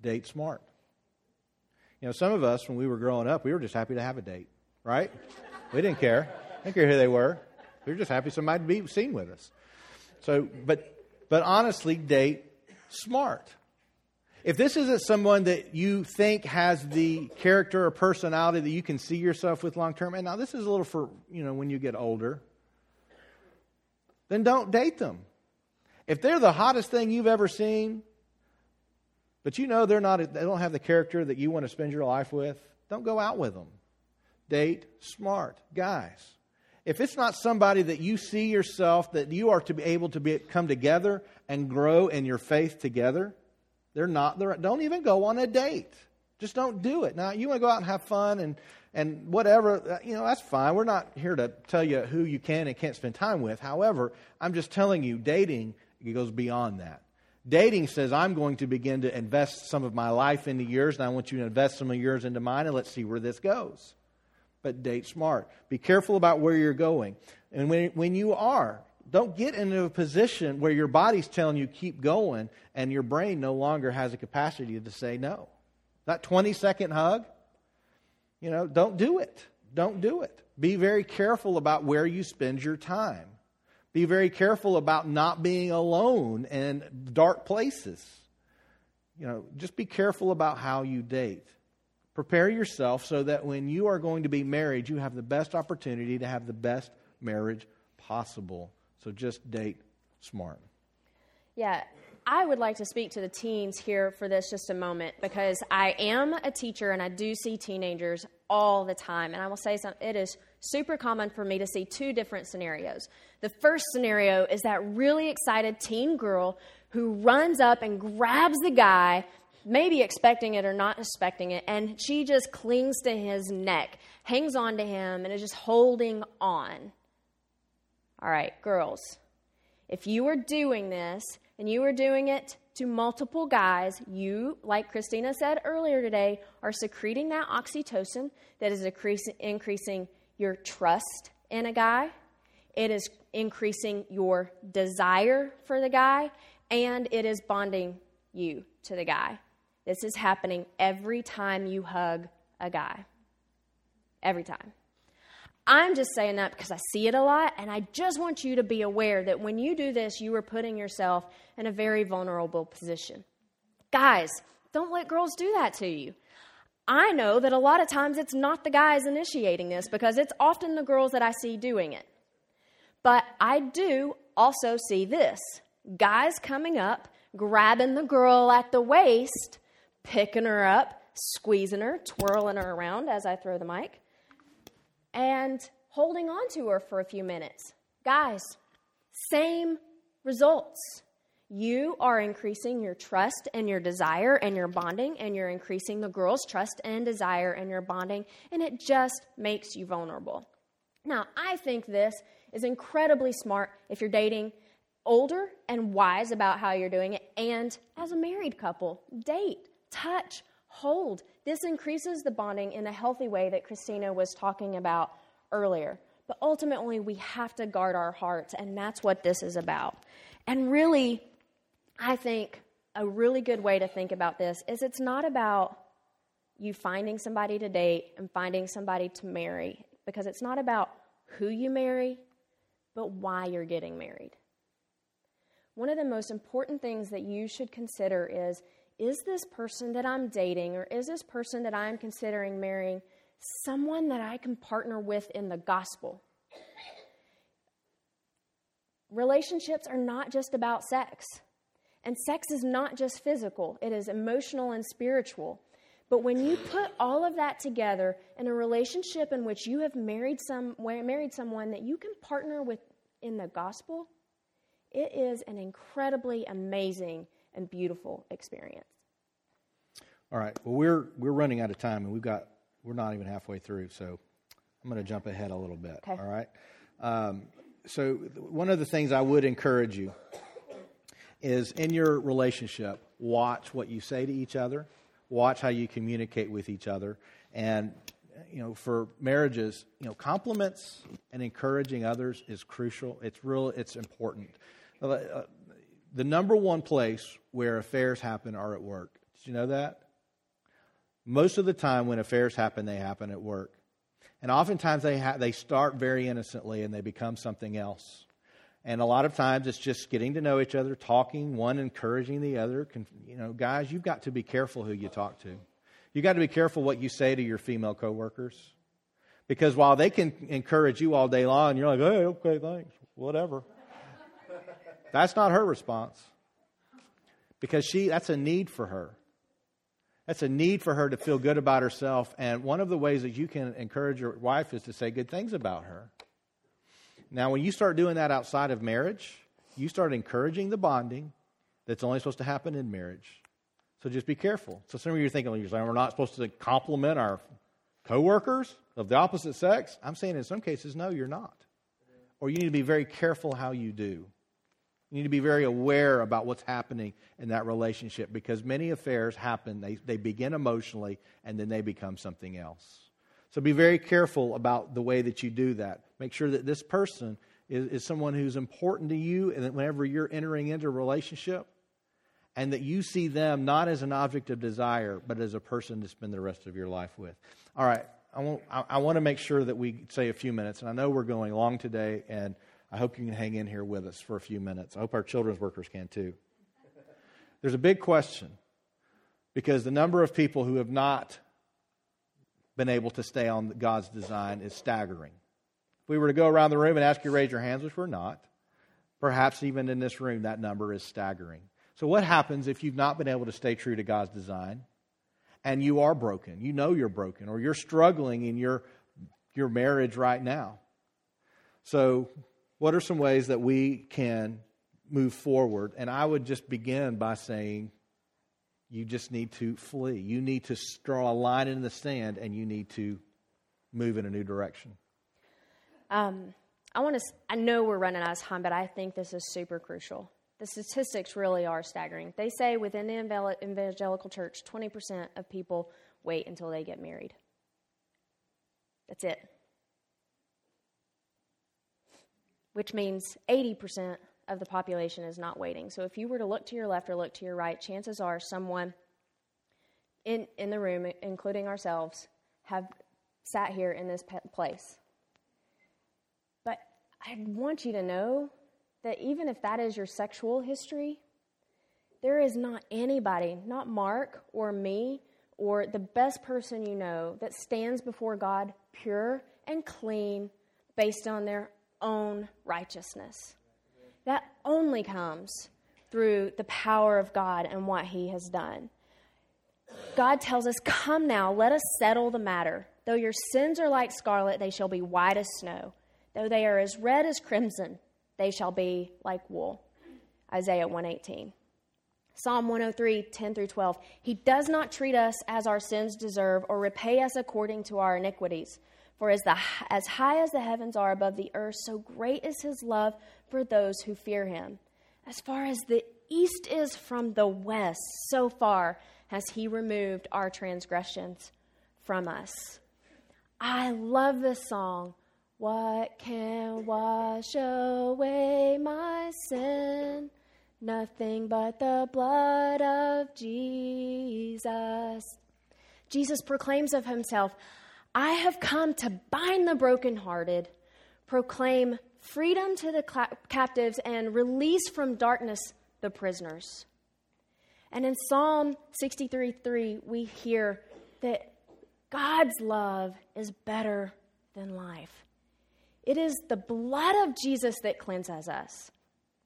Date smart. You know, some of us, when we were growing up, we were just happy to have a date, right? We didn't care. Didn't care who they were. We were just happy somebody to be seen with us. So, but, but honestly, date smart. If this isn't someone that you think has the character or personality that you can see yourself with long term, and now this is a little for, you know, when you get older, then don't date them. If they're the hottest thing you've ever seen, but you know they're not they don't have the character that you want to spend your life with, don't go out with them. Date smart guys. If it's not somebody that you see yourself that you are to be able to be, come together and grow in your faith together, they're not they're, don't even go on a date. Just don't do it. Now, you want to go out and have fun and and whatever, uh, you know, that's fine. We're not here to tell you who you can and can't spend time with. However, I'm just telling you, dating goes beyond that. Dating says, I'm going to begin to invest some of my life into yours, and I want you to invest some of yours into mine, and let's see where this goes. But date smart. Be careful about where you're going. And when, when you are, don't get into a position where your body's telling you keep going, and your brain no longer has a capacity to say no. That 20 second hug, you know, don't do it. Don't do it. Be very careful about where you spend your time. Be very careful about not being alone in dark places. You know, just be careful about how you date. Prepare yourself so that when you are going to be married, you have the best opportunity to have the best marriage possible. So just date smart. Yeah, I would like to speak to the teens here for this just a moment because I am a teacher and I do see teenagers all the time. And I will say something, it is super common for me to see two different scenarios. The first scenario is that really excited teen girl who runs up and grabs the guy, maybe expecting it or not expecting it, and she just clings to his neck, hangs on to him, and is just holding on. All right, girls, if you are doing this, and you are doing it to multiple guys, you, like Christina said earlier today, are secreting that oxytocin that is increasing your trust in a guy, it is increasing your desire for the guy, and it is bonding you to the guy. This is happening every time you hug a guy. Every time. I'm just saying that because I see it a lot, and I just want you to be aware that when you do this, you are putting yourself in a very vulnerable position. Guys, don't let girls do that to you. I know that a lot of times it's not the guys initiating this because it's often the girls that I see doing it. But I do also see this guys coming up, grabbing the girl at the waist, picking her up, squeezing her, twirling her around as I throw the mic and holding on to her for a few minutes. Guys, same results. You are increasing your trust and your desire and your bonding, and you're increasing the girl's trust and desire and your bonding, and it just makes you vulnerable. Now, I think this is incredibly smart if you're dating older and wise about how you're doing it, and as a married couple, date, touch, hold. This increases the bonding in a healthy way that Christina was talking about earlier. But ultimately, we have to guard our hearts, and that's what this is about. And really, I think a really good way to think about this is it's not about you finding somebody to date and finding somebody to marry, because it's not about who you marry, but why you're getting married. One of the most important things that you should consider is is this person that I'm dating or is this person that I'm considering marrying someone that I can partner with in the gospel. Relationships are not just about sex. And sex is not just physical, it is emotional and spiritual. But when you put all of that together in a relationship in which you have married some married someone that you can partner with in the gospel, it is an incredibly amazing and beautiful experience. All right. Well, we're we're running out of time, and we've got we're not even halfway through, so I'm going to jump ahead a little bit. Okay. All right. Um, so one of the things I would encourage you is in your relationship, watch what you say to each other, watch how you communicate with each other, and you know, for marriages, you know, compliments and encouraging others is crucial. It's real. It's important. Uh, the number one place where affairs happen are at work. Did you know that? Most of the time, when affairs happen, they happen at work. And oftentimes, they, ha- they start very innocently and they become something else. And a lot of times, it's just getting to know each other, talking, one encouraging the other. You know, guys, you've got to be careful who you talk to. You've got to be careful what you say to your female coworkers. Because while they can encourage you all day long, you're like, hey, okay, thanks, whatever. That's not her response. Because she, that's a need for her. That's a need for her to feel good about herself. And one of the ways that you can encourage your wife is to say good things about her. Now, when you start doing that outside of marriage, you start encouraging the bonding that's only supposed to happen in marriage. So just be careful. So some of you are thinking, you're saying we're not supposed to compliment our coworkers of the opposite sex. I'm saying in some cases, no, you're not. Or you need to be very careful how you do. You need to be very aware about what's happening in that relationship because many affairs happen, they, they begin emotionally, and then they become something else. So be very careful about the way that you do that. Make sure that this person is, is someone who's important to you, and that whenever you're entering into a relationship, and that you see them not as an object of desire, but as a person to spend the rest of your life with. All right, I want, I, I want to make sure that we say a few minutes, and I know we're going long today, and I hope you can hang in here with us for a few minutes. I hope our children's workers can too. There's a big question because the number of people who have not been able to stay on God's design is staggering. If we were to go around the room and ask you to raise your hands, which we're not, perhaps even in this room, that number is staggering. So, what happens if you've not been able to stay true to God's design and you are broken? You know you're broken, or you're struggling in your, your marriage right now. So, what are some ways that we can move forward? And I would just begin by saying, you just need to flee. You need to draw a line in the sand and you need to move in a new direction. Um, I want to. I know we're running out of time, but I think this is super crucial. The statistics really are staggering. They say within the evangelical church, 20% of people wait until they get married. That's it. Which means 80% of the population is not waiting. So if you were to look to your left or look to your right, chances are someone in, in the room, including ourselves, have sat here in this place. But I want you to know that even if that is your sexual history, there is not anybody, not Mark or me or the best person you know, that stands before God pure and clean based on their own righteousness. That only comes through the power of God and what He has done. God tells us, Come now, let us settle the matter. Though your sins are like scarlet, they shall be white as snow. Though they are as red as crimson, they shall be like wool. Isaiah 118. Psalm 103, 10 through 12. He does not treat us as our sins deserve or repay us according to our iniquities. For as, the, as high as the heavens are above the earth, so great is his love for those who fear him. As far as the east is from the west, so far has he removed our transgressions from us. I love this song. What can wash away my sin? Nothing but the blood of Jesus. Jesus proclaims of himself, I have come to bind the brokenhearted, proclaim freedom to the captives, and release from darkness the prisoners. And in Psalm 63 3, we hear that God's love is better than life. It is the blood of Jesus that cleanses us.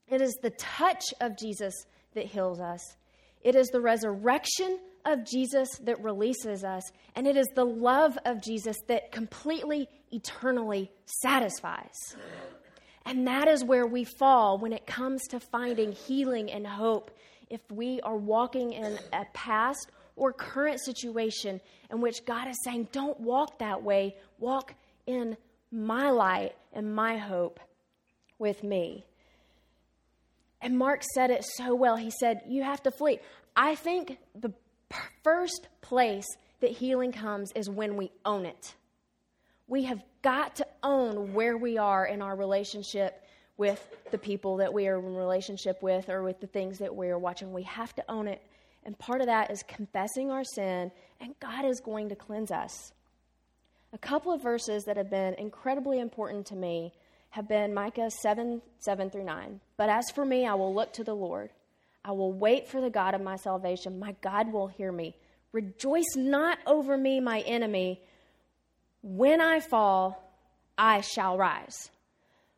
It is the touch of Jesus that heals us. It is the resurrection of Jesus that releases us. And it is the love of Jesus that completely, eternally satisfies. And that is where we fall when it comes to finding healing and hope if we are walking in a past or current situation in which God is saying, Don't walk that way, walk in my light and my hope with me. And Mark said it so well. He said, You have to flee. I think the first place that healing comes is when we own it. We have got to own where we are in our relationship with the people that we are in relationship with or with the things that we are watching. We have to own it. And part of that is confessing our sin, and God is going to cleanse us. A couple of verses that have been incredibly important to me have been Micah 7 7 through 9. But as for me, I will look to the Lord. I will wait for the God of my salvation. My God will hear me. Rejoice not over me, my enemy. When I fall, I shall rise.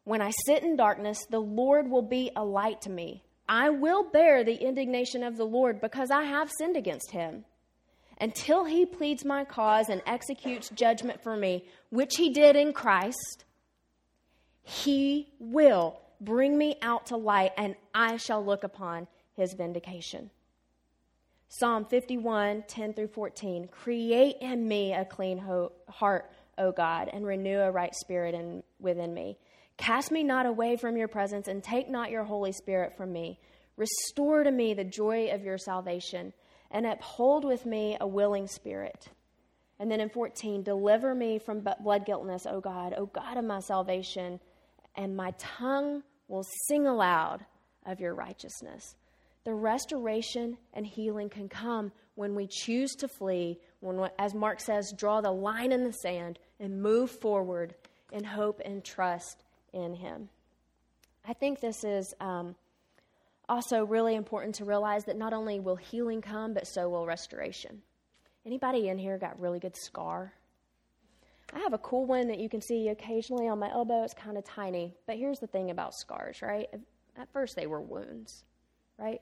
When I sit in darkness, the Lord will be a light to me. I will bear the indignation of the Lord because I have sinned against him. Until he pleads my cause and executes judgment for me, which he did in Christ, he will bring me out to light, and I shall look upon his vindication. Psalm 51, 10 through 14. Create in me a clean ho- heart, O God, and renew a right spirit in, within me. Cast me not away from your presence, and take not your Holy Spirit from me. Restore to me the joy of your salvation, and uphold with me a willing spirit. And then in 14, deliver me from blood guiltness, O God, O God of my salvation, and my tongue will sing aloud of your righteousness. The restoration and healing can come when we choose to flee, when, as Mark says, draw the line in the sand and move forward in hope and trust in Him. I think this is um, also really important to realize that not only will healing come, but so will restoration. Anybody in here got really good scar? I have a cool one that you can see occasionally on my elbow. It's kind of tiny. But here's the thing about scars, right? At first, they were wounds, right?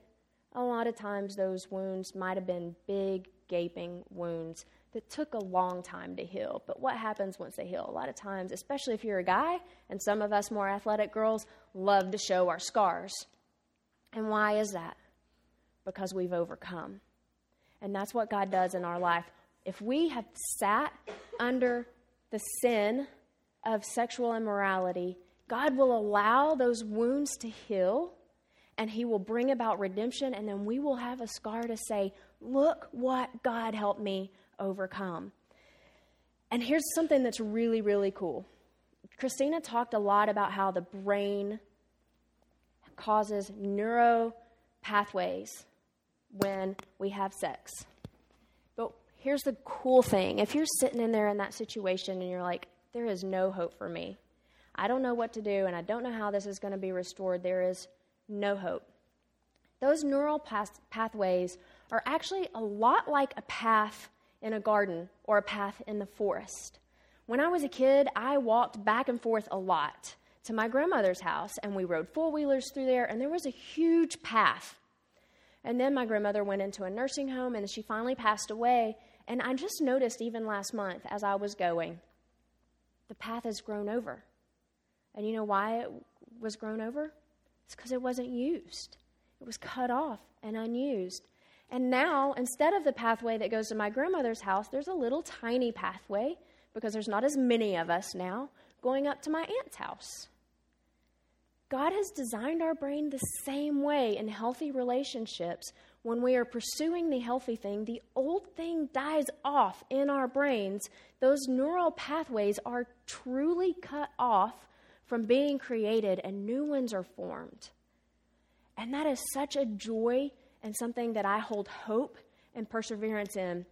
A lot of times, those wounds might have been big, gaping wounds that took a long time to heal. But what happens once they heal? A lot of times, especially if you're a guy, and some of us more athletic girls love to show our scars. And why is that? Because we've overcome. And that's what God does in our life. If we have sat under the sin of sexual immorality, God will allow those wounds to heal and He will bring about redemption, and then we will have a scar to say, Look what God helped me overcome. And here's something that's really, really cool. Christina talked a lot about how the brain causes neuro pathways when we have sex. But here's the cool thing if you're sitting in there in that situation and you're like, there is no hope for me, I don't know what to do, and I don't know how this is going to be restored, there is no hope. Those neural path- pathways are actually a lot like a path in a garden or a path in the forest. When I was a kid, I walked back and forth a lot to my grandmother's house, and we rode four wheelers through there, and there was a huge path. And then my grandmother went into a nursing home, and she finally passed away. And I just noticed, even last month, as I was going, the path has grown over. And you know why it was grown over? It's because it wasn't used, it was cut off and unused. And now, instead of the pathway that goes to my grandmother's house, there's a little tiny pathway because there's not as many of us now going up to my aunt's house. God has designed our brain the same way in healthy relationships. When we are pursuing the healthy thing, the old thing dies off in our brains. Those neural pathways are truly cut off from being created and new ones are formed. And that is such a joy and something that I hold hope and perseverance in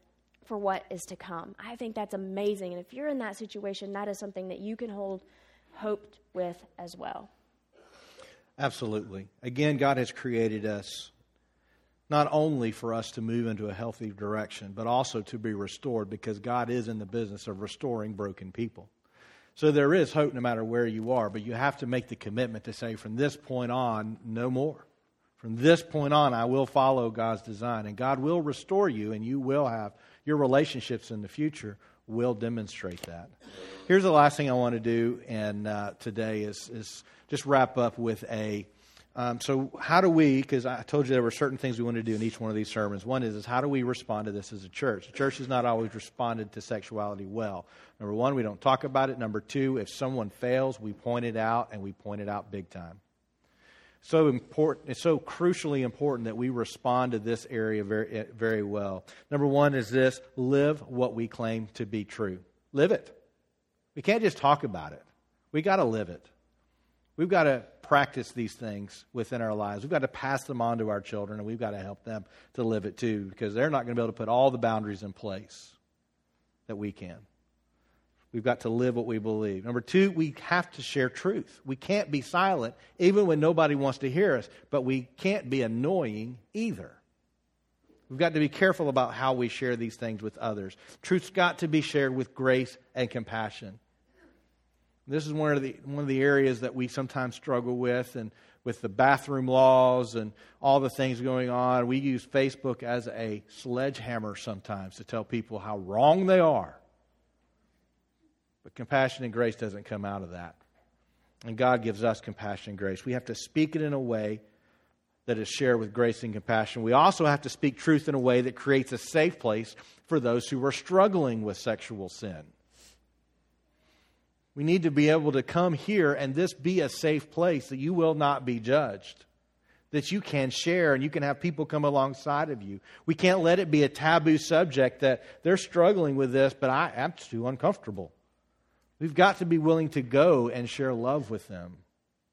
for what is to come. I think that's amazing. And if you're in that situation, that is something that you can hold hope with as well. Absolutely. Again, God has created us not only for us to move into a healthy direction, but also to be restored because God is in the business of restoring broken people. So there is hope no matter where you are, but you have to make the commitment to say, from this point on, no more. From this point on, I will follow God's design, and God will restore you, and you will have your relationships in the future will demonstrate that. Here's the last thing I want to do, and uh, today is, is just wrap up with a um, so, how do we, because I told you there were certain things we wanted to do in each one of these sermons. One is, is how do we respond to this as a church? The church has not always responded to sexuality well. Number one, we don't talk about it. Number two, if someone fails, we point it out, and we point it out big time. So important, it's so crucially important that we respond to this area very, very well. Number one is this live what we claim to be true. Live it. We can't just talk about it, we got to live it. We've got to practice these things within our lives. We've got to pass them on to our children, and we've got to help them to live it too, because they're not going to be able to put all the boundaries in place that we can. We've got to live what we believe. Number two, we have to share truth. We can't be silent, even when nobody wants to hear us, but we can't be annoying either. We've got to be careful about how we share these things with others. Truth's got to be shared with grace and compassion. This is one of the one of the areas that we sometimes struggle with, and with the bathroom laws and all the things going on. We use Facebook as a sledgehammer sometimes to tell people how wrong they are. But compassion and grace doesn't come out of that. And God gives us compassion and grace. We have to speak it in a way that is shared with grace and compassion. We also have to speak truth in a way that creates a safe place for those who are struggling with sexual sin. We need to be able to come here and this be a safe place that you will not be judged, that you can share and you can have people come alongside of you. We can't let it be a taboo subject that they're struggling with this, but I, am too uncomfortable. We've got to be willing to go and share love with them.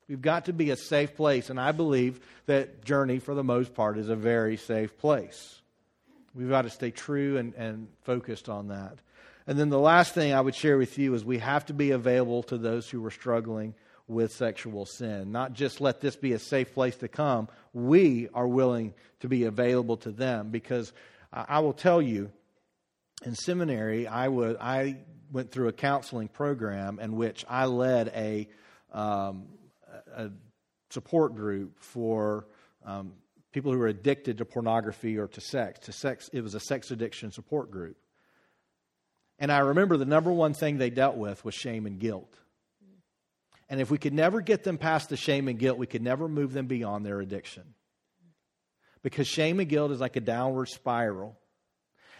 We've got to be a safe place, and I believe that Journey, for the most part, is a very safe place. We've got to stay true and, and focused on that. And then the last thing I would share with you is we have to be available to those who are struggling with sexual sin. Not just let this be a safe place to come. We are willing to be available to them because I will tell you, in seminary, I, would, I went through a counseling program in which I led a, um, a support group for um, people who were addicted to pornography or to sex. To sex, it was a sex addiction support group. And I remember the number one thing they dealt with was shame and guilt. And if we could never get them past the shame and guilt, we could never move them beyond their addiction. Because shame and guilt is like a downward spiral.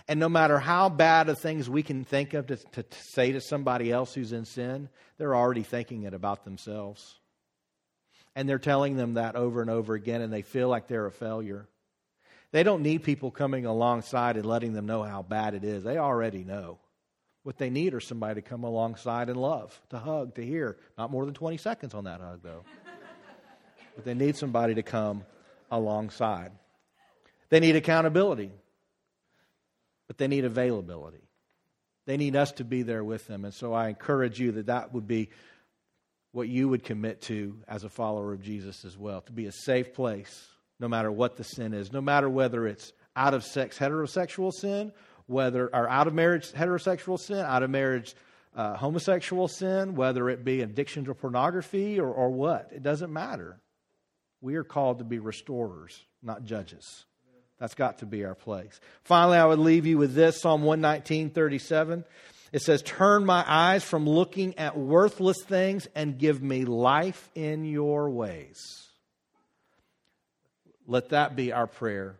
And no matter how bad of things we can think of to, to, to, say to somebody else who's in sin, they're already thinking it about themselves. And they're telling them that over and over again, and they feel like they're a failure. They don't need people coming alongside and letting them know how bad it is. They already know. What they need are somebody to come alongside and love, to hug, to hear. Not more than 20 seconds on that hug, though. but they need somebody to come alongside. They need accountability, but they need availability. They need us to be there with them. And so I encourage you that that would be what you would commit to as a follower of Jesus as well to be a safe place, no matter what the sin is, no matter whether it's out of sex, heterosexual sin, whether or out of marriage heterosexual sin, out of marriage uh, homosexual sin, whether it be addiction to pornography or, or what. It doesn't matter. We are called to be restorers, not judges. That's got to be our place. Finally, I would leave you with this Psalm 119, 37. It says, Turn my eyes from looking at worthless things and give me life in your ways. Let that be our prayer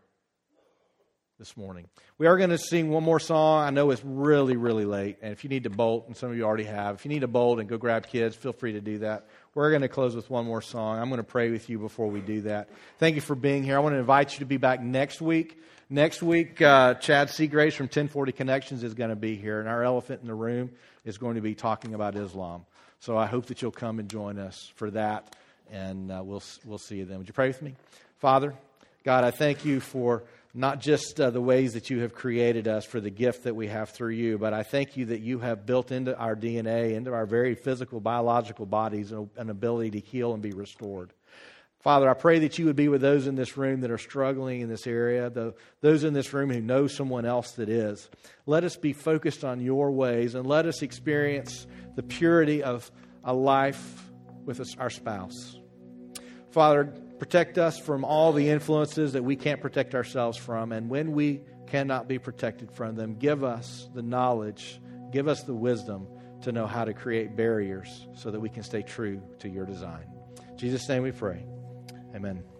this morning. We are going to sing one more song. I know it's really, really late, and if you need to bolt, and some of you already have, if you need to bolt and go grab kids, feel free to do that. We're going to close with one more song. I'm going to pray with you before we do that. Thank you for being here. I want to invite you to be back next week. Next week, uh, Chad Seagrace from 1040 Connections is going to be here, and our elephant in the room is going to be talking about Islam. So I hope that you'll come and join us for that, and uh, we'll, we'll see you then. Would you pray with me? Father, God, I thank you for not just uh, the ways that you have created us for the gift that we have through you, but I thank you that you have built into our DNA, into our very physical, biological bodies, an ability to heal and be restored. Father, I pray that you would be with those in this room that are struggling in this area, the, those in this room who know someone else that is. Let us be focused on your ways and let us experience the purity of a life with our spouse. Father, protect us from all the influences that we can't protect ourselves from. And when we cannot be protected from them, give us the knowledge, give us the wisdom to know how to create barriers so that we can stay true to your design. In Jesus' name we pray. Amen.